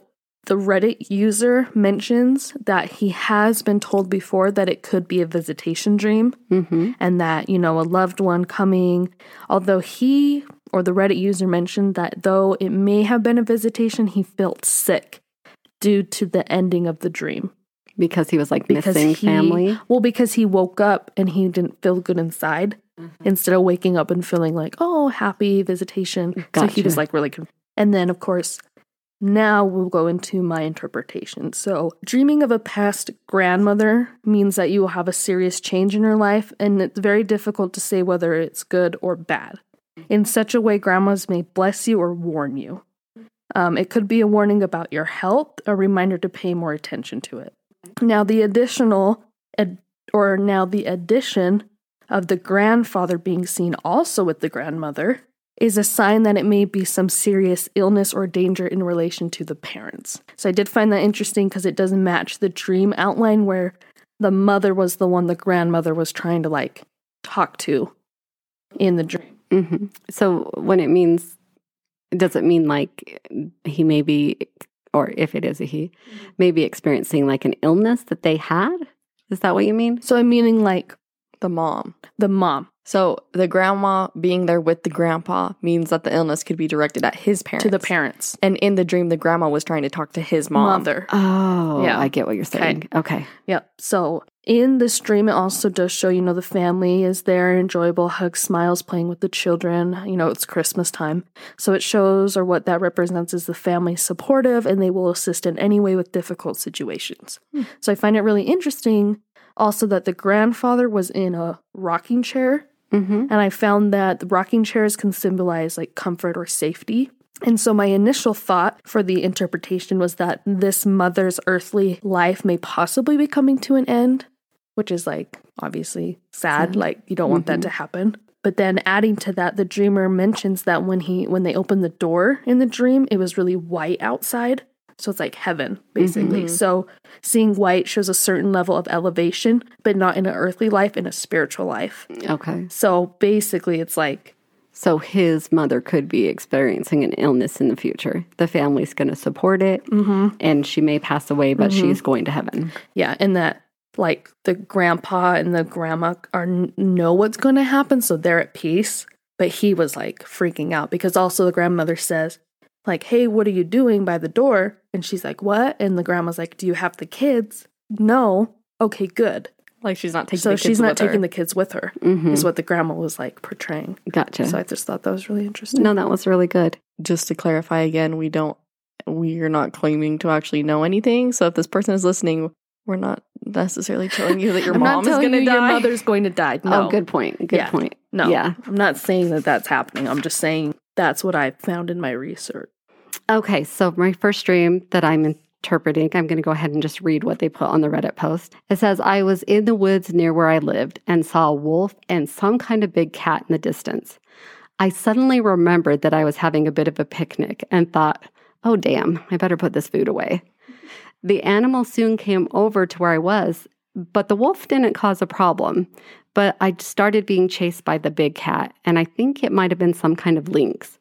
the Reddit user mentions that he has been told before that it could be a visitation dream Mm-hmm. and that, you know, a loved one coming. Although he or the Reddit user mentioned that though it may have been a visitation, he felt sick due to the ending of the dream. Because he was like Because missing he- family. Well, because he woke up and he didn't feel good inside instead of waking up and feeling like, oh, happy visitation. So he was like really, conf- and then of course, Now we'll go into my interpretation. So, dreaming of a past grandmother means that you will have a serious change in your life, and it's very difficult to say whether it's good or bad. In such a way, grandmas may bless you or warn you. Um, it could be a warning about your health, a reminder to pay more attention to it. Now, the additional, ad- or now the addition of the grandfather being seen also with the grandmother is a sign that it may be some serious illness or danger in relation to the parents. So I did find that interesting because it doesn't match the dream outline where the mother was the one the grandmother was trying to like talk to in the dream. hmm So when it means, does it mean like he may be, or if it is a he, may be experiencing like an illness that they had? Is that what you mean? So I'm meaning like The mom. the mom So the grandma being there with the grandpa means that the illness could be directed at his parents. to the parents. And in the dream, the grandma was trying to talk to his mom. Mother. Oh, Yeah. I get what you're saying. Okay. Yep. So in this dream, it also does show, you know, the family is there, enjoyable hugs, smiles, playing with the children. You know, it's Christmas time. So it shows, or what that represents is the family supportive and they will assist in any way with difficult situations. Hmm. So I find it really interesting also that the grandfather was in a rocking chair. Mm-hmm. And I found that the rocking chairs can symbolize like comfort or safety. And so my initial thought for the interpretation was that this mother's earthly life may possibly be coming to an end, which is like obviously sad, Sad. like you don't want that Mhm. to happen. But then adding to that, the dreamer mentions that when he when they opened the door in the dream, it was really white outside. So it's like heaven, basically. Mhm. So seeing white shows a certain level of elevation, but not in an earthly life, in a spiritual life. Okay. So basically, it's like, So his mother could be experiencing an illness in the future. The family's going to support it, mm-hmm. and she may pass away, but Mhm. she's going to heaven. yeah, and that like the grandpa and the grandma are know what's going to happen, so they're at peace. But he was like freaking out because also the grandmother says, like, "Hey, what are you doing by the door?" And she's like, "What?" And the grandma's like, "Do you have the kids?" No. Okay, good. Like she's not taking so the kids she's not with her. taking the kids with her. hmm Is what the grandma was like portraying. Gotcha. So I just thought that was really interesting. no, that was really good. Just to clarify again, we don't, we are not claiming to actually know anything. So if this person is listening, we're not necessarily telling you that your <laughs> mom is going to die. your mother's going to die. No. Oh, good point. Good Yeah. point. No. Yeah. I'm not saying that that's happening. I'm just saying that's what I found in my research. Okay, so my first dream that I'm interpreting, I'm going to go ahead and just read what they put on the Reddit post. It says, I was in the woods near where I lived and saw a wolf and some kind of big cat in the distance. I suddenly remembered that I was having a bit of a picnic and thought, oh, damn, I better put this food away. The animal soon came over to where I was, but the wolf didn't cause a problem. But I started being chased by the big cat, and I think it might have been some kind of lynx.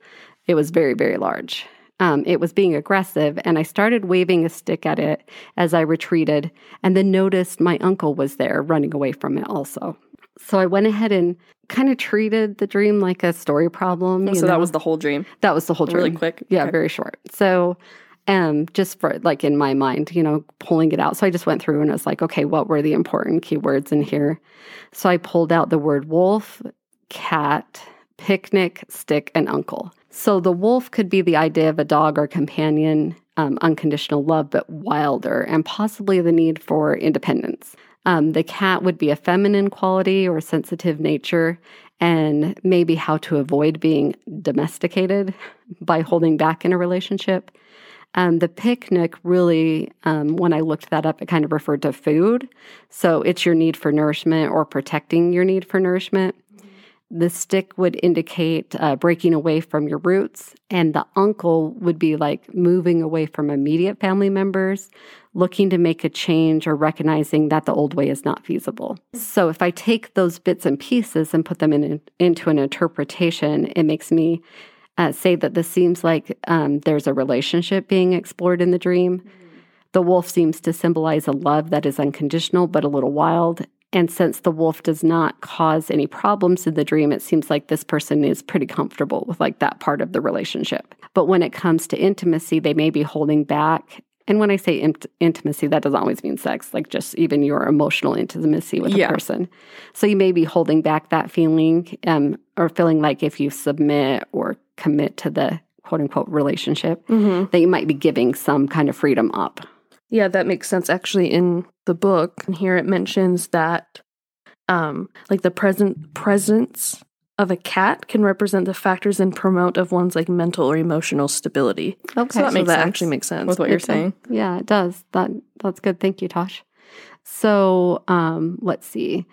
It was very, very large. Um, it was being aggressive, and I started waving a stick at it as I retreated, and then noticed my uncle was there running away from it also. So I went ahead and kind of treated the dream like a story problem. you so that was the whole dream. that was the whole dream. Really quick. Yeah, Okay. very short. So, um, just for like in my mind, you know, pulling it out. So I just went through and I was like, okay, what were the important keywords in here? So I pulled out the word wolf, cat, picnic, stick, and uncle. So the wolf could be the idea of a dog or companion, um, unconditional love, but wilder, and possibly the need for independence. Um, the cat would be a feminine quality or sensitive nature, and maybe how to avoid being domesticated <laughs> by holding back in a relationship. Um, the picnic really, um, when I looked that up, it kind of referred to food. So it's your need for nourishment or protecting your need for nourishment. The stick would indicate uh, breaking away from your roots, and the uncle would be like moving away from immediate family members, looking to make a change or recognizing that the old way is not feasible. So, if I take those bits and pieces and put them in, into an interpretation, it makes me uh, say that this seems like um, there's a relationship being explored in the dream. The wolf seems to symbolize a love that is unconditional but a little wild. And since the wolf does not cause any problems in the dream, it seems like this person is pretty comfortable with like that part of the relationship. But when it comes to intimacy, they may be holding back. And when I say int- intimacy, that doesn't always mean sex, like just even your emotional intimacy with Yeah. a person. So you may be holding back that feeling um, or feeling like if you submit or commit to the quote unquote relationship Mm-hmm. that you might be giving some kind of freedom up. Yeah, that makes sense. Actually, in the book, and here it mentions that, um, like the present presence of a cat can represent the factors and promote of one's like mental or emotional stability. Okay. So that makes that sense actually makes sense. with what you're Okay. saying. Yeah, it does. That that's good. Thank you, Tosh. So, um, let's see.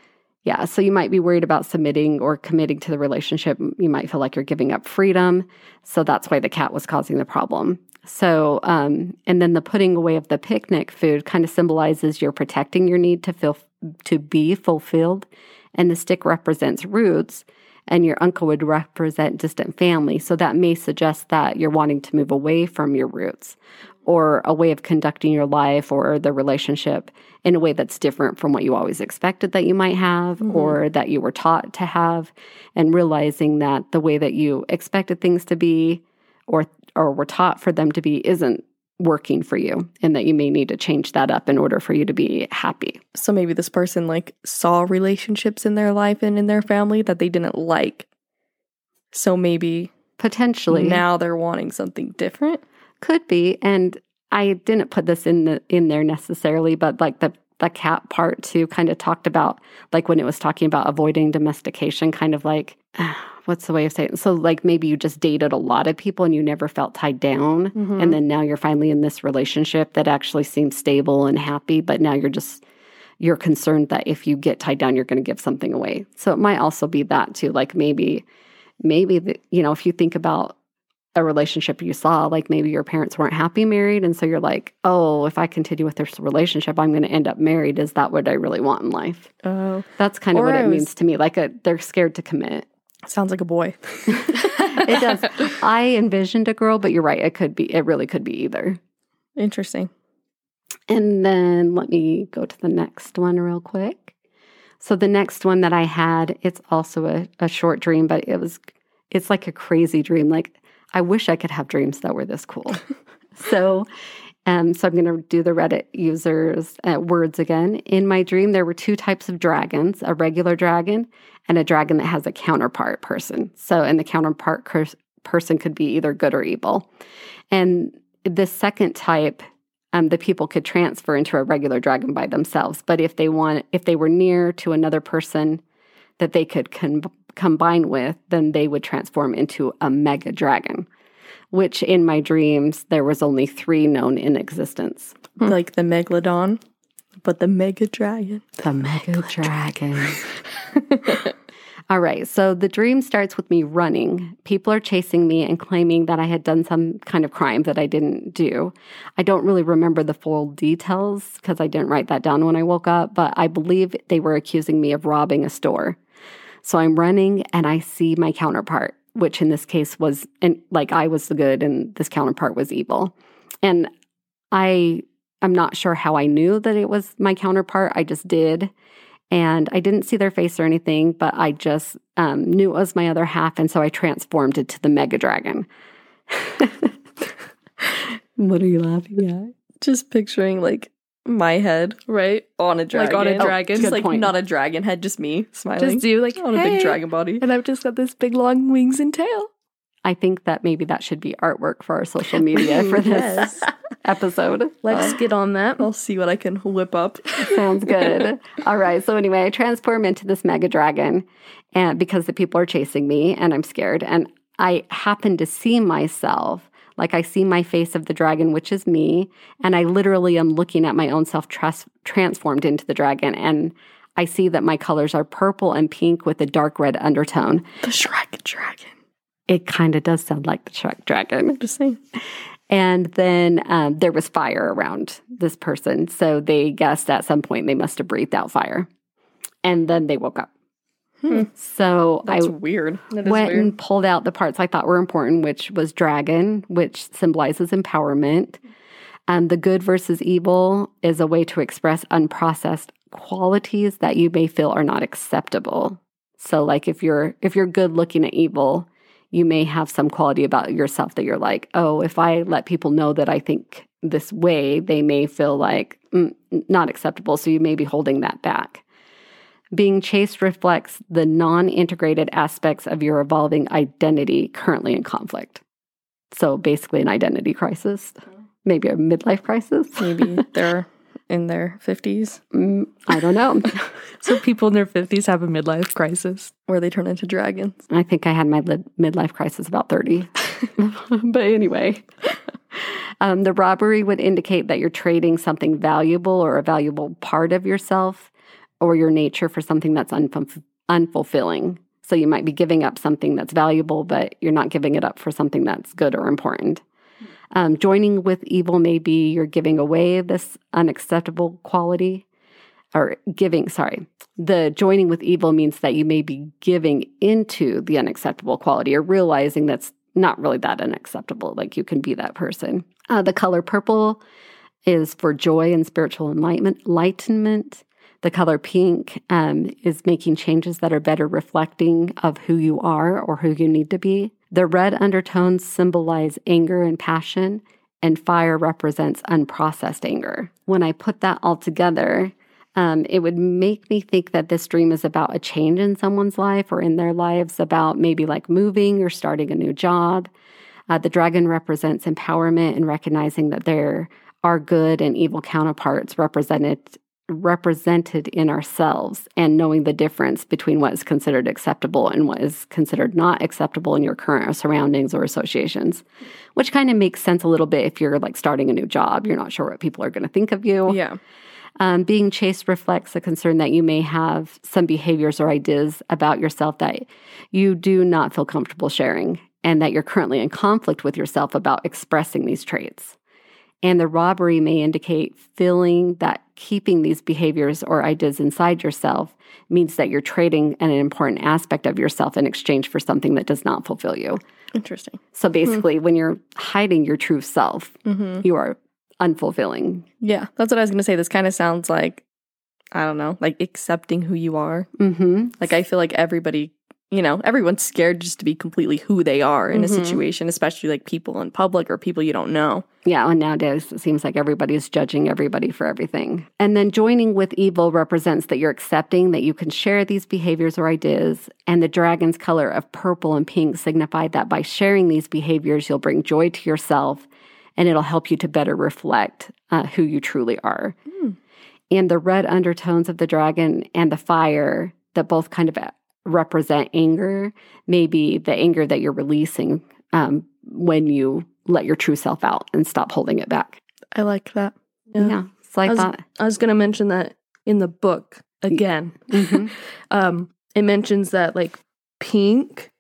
Yeah, so you might be worried about submitting or committing to the relationship. You might feel like you're giving up freedom. So that's why the cat was causing the problem. So, um, and then the putting away of the picnic food kind of symbolizes you're protecting your need to feel to be fulfilled, and the stick represents roots, and your uncle would represent distant family. So that may suggest that you're wanting to move away from your roots or a way of conducting your life or the relationship in a way that's different from what you always expected that you might have mm-hmm. or that you were taught to have and realizing that the way that you expected things to be or or were taught for them to be isn't working for you and that you may need to change that up in order for you to be happy. So maybe this person like saw relationships in their life and in their family that they didn't like. So maybe Potentially now they're wanting something different. Could be, and I didn't put this in the in there necessarily, but like the the cat part too kind of talked about like when it was talking about avoiding domestication, kind of like <sighs> what's the way of saying it? So like maybe you just dated a lot of people and you never felt tied down, Mhm. and then now you're finally in this relationship that actually seems stable and happy, but now you're just you're concerned that if you get tied down, you're going to give something away. So it might also be that too, like maybe maybe the, you know if you think about a relationship you saw, like maybe your parents weren't happy married. And so you're like, oh, if I continue with this relationship, I'm going to end up married. Is that what I really want in life? Oh, That's kind of what I it means to me. Like a, they're scared to commit. sounds like a boy. <laughs> <laughs> It does. I envisioned a girl, but you're right. It could be, it really could be either. Interesting. And then let me go to the next one real quick. So the next one that I had, it's also a, a short dream, but it was it's like a crazy dream. Like I wish I could have dreams that were this cool. <laughs> so um, so I'm going to do the Reddit users uh, words again. In my dream, there were two types of dragons: a regular dragon and a dragon that has a counterpart person. So, and the counterpart curs- person could be either good or evil. And the second type um, the people could transfer into a regular dragon by themselves. But if they want, if they were near to another person that they could con- combine with, then they would transform into a mega dragon. Which in my dreams there was only three known in existence. Hmm. Like the megalodon, but the mega dragon. The mega dragon. <laughs> All right, so the dream starts with me running. People are chasing me and claiming that I had done some kind of crime that I didn't do. I don't really remember the full details because I didn't write that down when I woke up, but I believe they were accusing me of robbing a store. So I'm running and I see my counterpart, which in this case was and like I was the good and this counterpart was evil. And I I'm not sure how I knew that it was my counterpart. I just did. And I didn't see their face or anything, but I just um, knew it was my other half. And so I transformed it to the Mega Dragon. <laughs> what are you laughing at? Just picturing like my head right? on a dragon. Like on a Oh, dragon. just like point. not a dragon head, just me smiling. Just you like on a big dragon body. and I've just got this big long wings and tail. I think that maybe that should be artwork for our social media <laughs> for this <laughs> episode. Let's get on that. I'll see what I can whip up. <laughs> Sounds good. All right. So anyway, I transform into this mega dragon and because the people are chasing me and I'm scared. And I happen to see myself. Like I see my face of the dragon, which is me, and I literally am looking at my own self trans- transformed into the dragon. And I see that my colors are purple and pink with a dark red undertone. The Shrek dragon. It kind of does sound like the Shrek dragon. Just saying. And then um, there was fire around this person. So they guessed at some point they must have breathed out fire. And then they woke up. Hmm. So That's I weird. That went weird. and pulled out the parts I thought were important, which was dragon, which symbolizes empowerment. And the good versus evil is a way to express unprocessed qualities that you may feel are not acceptable. So like if you're if you're good looking at evil, you may have some quality about yourself that you're like, oh, if I let people know that I think this way, they may feel like mm, not acceptable. So you may be holding that back. Being chased reflects the non integrated aspects of your evolving identity currently in conflict. So basically, an identity crisis, maybe a midlife crisis. Maybe <laughs> they're in their 50s Mm, I don't know. <laughs> So people in their 50s have a midlife crisis. where they turn into dragons. I think I had my lid- midlife crisis about 30. <laughs> but anyway, um, the robbery would indicate that you're trading something valuable or a valuable part of yourself or your nature for something that's unfulf- unfulfilling. So you might be giving up something that's valuable, but you're not giving it up for something that's good or important. Um, joining with evil may be you're giving away this unacceptable quality or giving, sorry, the joining with evil means that you may be giving into the unacceptable quality or realizing that's not really that unacceptable. Like you can be that person. Uh, the color purple is for joy and spiritual enlightenment. enlightenment. The color pink um, is making changes that are better reflecting of who you are or who you need to be. The red undertones symbolize anger and passion, and fire represents unprocessed anger. When I put that all together, um, it would make me think that this dream is about a change in someone's life or in their lives, about maybe like moving or starting a new job. Uh, the dragon represents empowerment and recognizing that there are good and evil counterparts represented represented in ourselves and knowing the difference between what is considered acceptable and what is considered not acceptable in your current surroundings or associations which kind of makes sense a little bit if you're like starting a new job you're not sure what people are going to think of you Yeah. um, being chased reflects a concern that you may have some behaviors or ideas about yourself that you do not feel comfortable sharing, and that you're currently in conflict with yourself about expressing these traits. And the robbery may indicate feeling that keeping these behaviors or ideas inside yourself means that you're trading an important aspect of yourself in exchange for something that does not fulfill you. Interesting. So basically, when you're hiding your true self, Mm-hmm. you are unfulfilling. Yeah, that's what I was going to say. This kind of sounds like, I don't know, like accepting who you are. Mm-hmm. Like, I feel like everybody, you know, everyone's scared just to be completely who they are in Mhm. a situation, especially like people in public or people you don't know. Yeah, and nowadays it seems like everybody's judging everybody for everything. And then joining with evil represents that you're accepting that you can share these behaviors or ideas. And the dragon's color of purple and pink signify that by sharing these behaviors, you'll bring joy to yourself and it'll help you to better reflect uh, who you truly are. Hmm. And the red undertones of the dragon and the fire that both kind of represent anger, maybe the anger that you're releasing um, when you let your true self out and stop holding it back. I like that. Yeah. So I, I was- thought, I was going to mention that in the book again. Mhm. <laughs> um, it mentions that like pink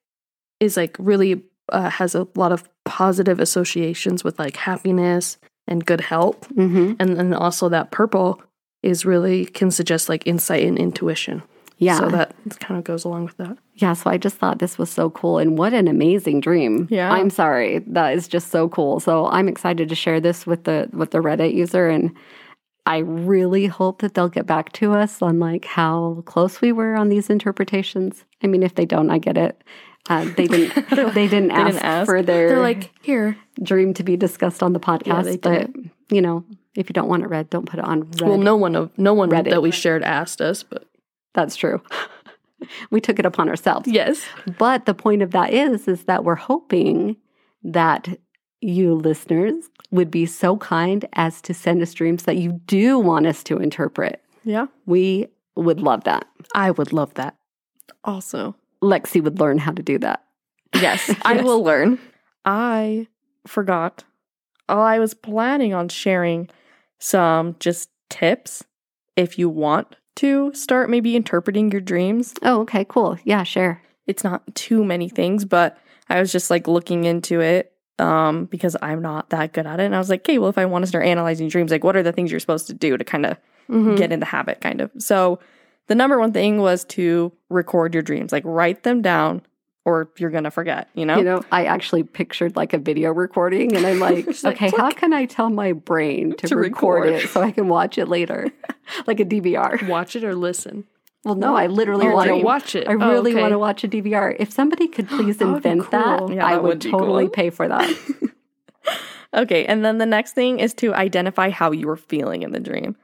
is like really uh, has a lot of positive associations with like happiness and good health, Mhm. and then also that purple is really can suggest like insight and intuition. Yeah. so that kind of goes along with that. yeah. So I just thought this was so cool. And what an amazing dream. Yeah. I'm sorry. That is just so cool. So I'm excited to share this with the with the Reddit user and I really hope that they'll get back to us on like how close we were on these interpretations. I mean, if they don't, I get it. Uh, they didn't. <laughs> <laughs> they didn't ask didn't ask. for their They're like, here, dream to be discussed on the podcast. they but you know, if you don't want it read, don't put it on Reddit. well, no one of no one Reddit. that we shared asked us, but That's true. <laughs> we took it upon ourselves. yes, But the point of that is is that we're hoping that you listeners would be so kind as to send us dreams that you do want us to interpret. Yeah. We would love that. I would love that. Also, Lexi would learn how to do that. Yes, <laughs> I will learn. I forgot. Oh, I was planning on sharing some just tips if you want to start maybe interpreting your dreams. Oh, okay, cool. Yeah, sure. It's not too many things, but I was just like looking into it um because I'm not that good at it. And I was like, okay, well, if I want to start analyzing dreams, like what are the things you're supposed to do to kind of Mhm. get in the habit kind of. So the number one thing was to record your dreams, like write them down or you're going to forget, you know? You know, I actually pictured like a video recording and I'm like, <laughs> Just like, okay, how can I tell my brain to, To record, record. it so I can watch it later? <laughs> like a DVR. watch it or listen. Well, no, I literally You want want to to watch it. I Oh, really okay. want to watch a DVR. If somebody could <gasps> please That would be invent that, cool. Yeah, I that would would totally cool. pay for that. <laughs> Okay, and then the next thing is to identify how you were feeling in the dream.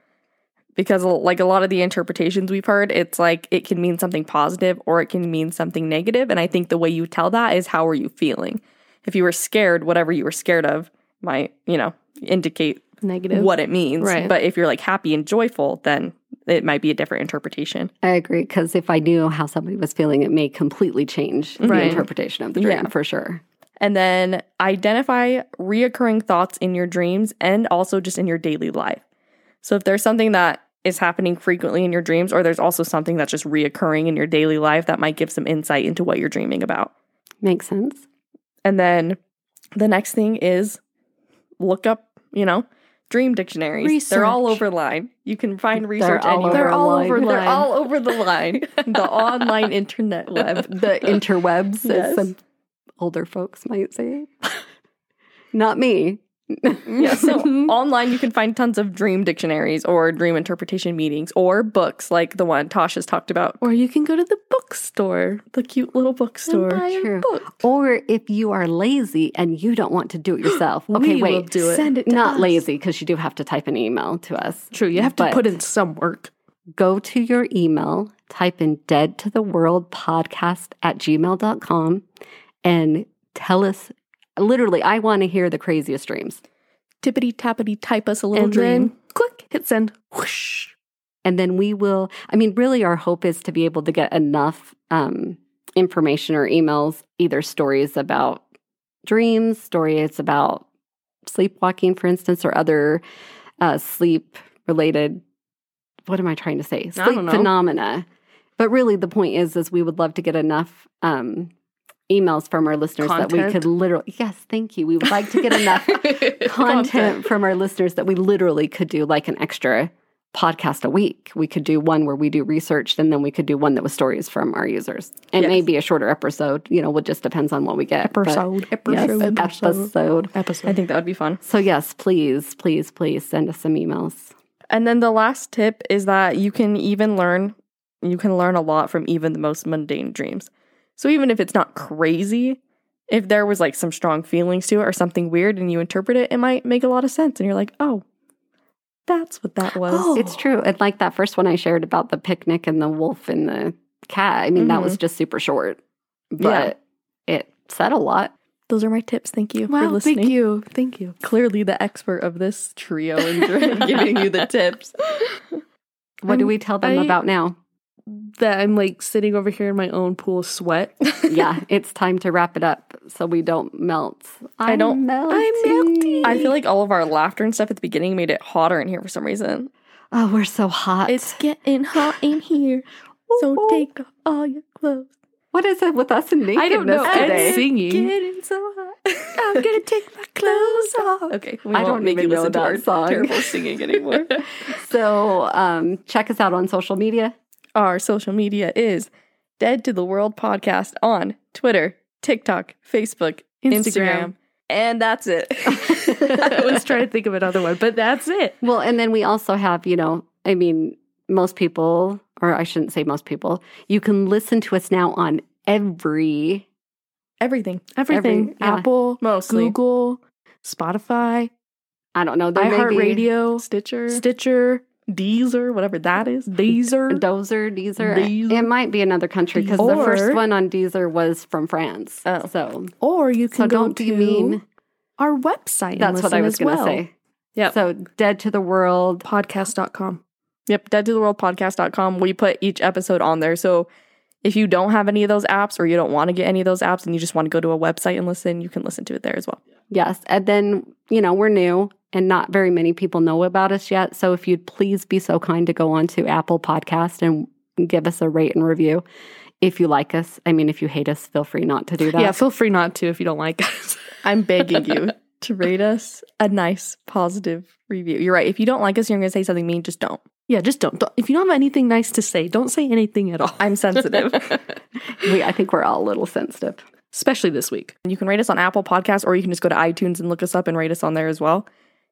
Because like a lot of the interpretations we've heard, it's like it can mean something positive or it can mean something negative, and I think the way you tell that is how are you feeling? If you were scared, whatever you were scared of might, you know, indicate Negative. what it means. Right. But if you're like happy and joyful, then it might be a different interpretation. I agree because if I knew how somebody was feeling, it may completely change the interpretation of the dream Yeah. for sure. And then identify reoccurring thoughts in your dreams and also just in your daily life. So if there's something that is happening frequently in your dreams, or there's also something that's just reoccurring in your daily life that might give some insight into what you're dreaming about. Makes sense. And then the next thing is look up, you know, dream dictionaries. They're all Research. over line. You can find research They're all anywhere. They're all line. over They're all over the <laughs> line. the online internet web. <laughs> The interwebs, Yes. as some older folks might say. <laughs> Not me. <laughs> Yeah, so mm-hmm. online you can find tons of dream dictionaries or dream interpretation meetings or books like the one Tasha's talked about. Or you can go to the bookstore. The cute little bookstore. buy a True. book. Or if you are lazy and you don't want to do it yourself. We Okay, will wait. do it. Send it to Not us. lazy because you do have to type an email to us. True, you have to put in some work. go to your email, type in dead to the world podcast at gmail.com and tell us literally, I want to hear the craziest dreams. Tippity tappity type us a little and dream. then click, hit send. Whoosh. And then we will, I mean, really, our hope is to be able to get enough um, information or emails, either stories about dreams, stories about sleepwalking, for instance, or other uh, sleep related, what am I trying to say? Sleep phenomena. But really, the point is, is we would love to get enough um, emails from our listeners that we could literally, yes, thank you. We would like to get enough <laughs> content from our listeners that we literally could do like an extra podcast a week. We could do one where we do research and then we could do one that was stories from our users. It may be a shorter episode, you know, it just depends on what we get. but- Episode. Yes, Episode. episode. Episode. I think that would be fun. So yes, please, please, please send us some emails. And then the last tip is that you can even learn you can learn a lot from even the most mundane dreams. So even if it's not crazy, if there was like some strong feelings to it or something weird and you interpret it, it might make a lot of sense and you're like, "Oh, that's what that was." Oh. It's true. And like that first one I shared about the picnic and the wolf and the cat. I mean, that was mm-hmm. just super short, but it said a lot. Those are my tips. Thank you for Wow, listening. thank you. Thank you. Clearly the expert of this trio and <laughs> giving you the tips. What do I'm- we tell them I- about now? That I'm like sitting over here in my own pool of sweat. <laughs> yeah, it's time to wrap it up so we don't melt. I don't- I'm I'm melting. I feel like all of our laughter and stuff at the beginning made it hotter in here for some reason. Oh, we're so hot. It's getting hot in here. So take off all your clothes. what is it with us and nakedness I don't know. I'm singing. Getting so hot. I'm gonna take my <laughs> clothes off. Okay, we I won't don't make even you know listen to that our song. terrible singing anymore. <laughs> So um, check us out on social media. Our social media is Dead to the World Podcast on Twitter, TikTok, Facebook, Instagram, Instagram. and that's it. <laughs> I was trying to think of another one, but that's it. Well, and then we also have, you know, I mean, most people, or I shouldn't say most people, you can listen to us now on every. Everything, Everything. Every- yeah. Apple, mostly Google, Spotify, I don't know. There may be iHeartRadio, Stitcher, Stitcher, Deezer, whatever that is. Deezer. Dozer, Deezer. Deezer. It might be another country because the first one on Deezer was from France. Oh. So, Or you can so go don't to mean? our website. and That's what I was to well. say. Yep. So, Dead to the World. Podcast.com. Yep, dead to the world podcast.com. We put each episode on there. So if you don't have any of those apps or you don't want to get any of those apps and you just want to go to a website and listen, you can listen to it there as well. Yes. And then, you know, we're new and not very many people know about us yet. So if you'd please be so kind to go on to Apple Podcast and give us a rate and review if you like us. I mean, if you hate us, feel free not to do that. Yeah, feel free not to if you don't like us. <laughs> I'm begging you to rate us a nice, positive review. You're right. If you don't like us, you're going to say something mean, just don't. yeah, just don't, don't. If you don't have anything nice to say, don't say anything at all. I'm sensitive. <laughs> we, I think we're all a little sensitive. Especially this week. you can rate us on Apple Podcasts or you can just go to iTunes and look us up and rate us on there as well.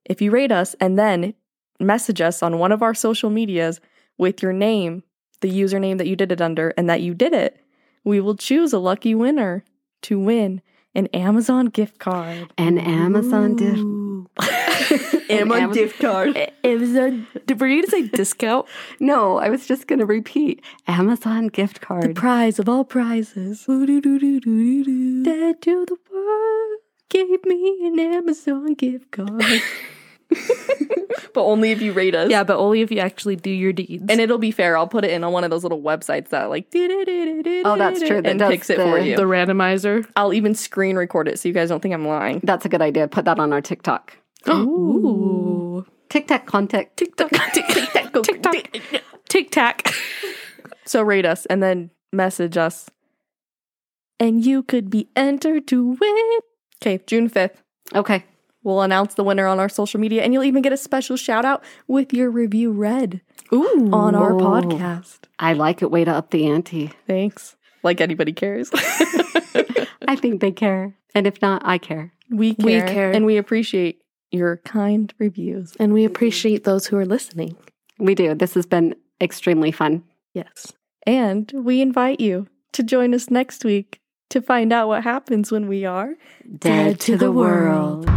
If you rate us and then message us on one of our social medias with your name, the username that you did it under, and that you did it, we will choose a lucky winner to win an Amazon gift card. An Amazon gift. Ooh. <laughs> Amazon gift card. <laughs> Amazon. Were you going to say <laughs> discount? No, I was just going to repeat Amazon gift card. The prize of all prizes. Dead to the world. gave me an Amazon gift card. But only if you rate us. Yeah, but only if you actually do your deeds. And it'll be fair. I'll put it in on one of those little websites that like Oh, that's true. That and does picks it for the- you. the randomizer. I'll even screen record it so you guys don't think I'm lying. That's a good idea. Put that on our TikTok. <gasps> Ooh. <gasps> TikTok contact. TikTok. <laughs> TikTok. TikTok. Tic Tac. So rate us and then message us. And you could be entered to win. Okay, June 5th. Okay. We'll announce the winner on our social media and you'll even get a special shout out with your review read Ooh. on our podcast. I like it. Way to up the ante. Thanks. Like anybody cares. <laughs> I think they care. And if not, I care. we care. We care. And we appreciate your kind reviews. And we appreciate those who are listening. We do. This has been extremely fun. Yes. And we invite you to join us next week to find out what happens when we are Dead to the world.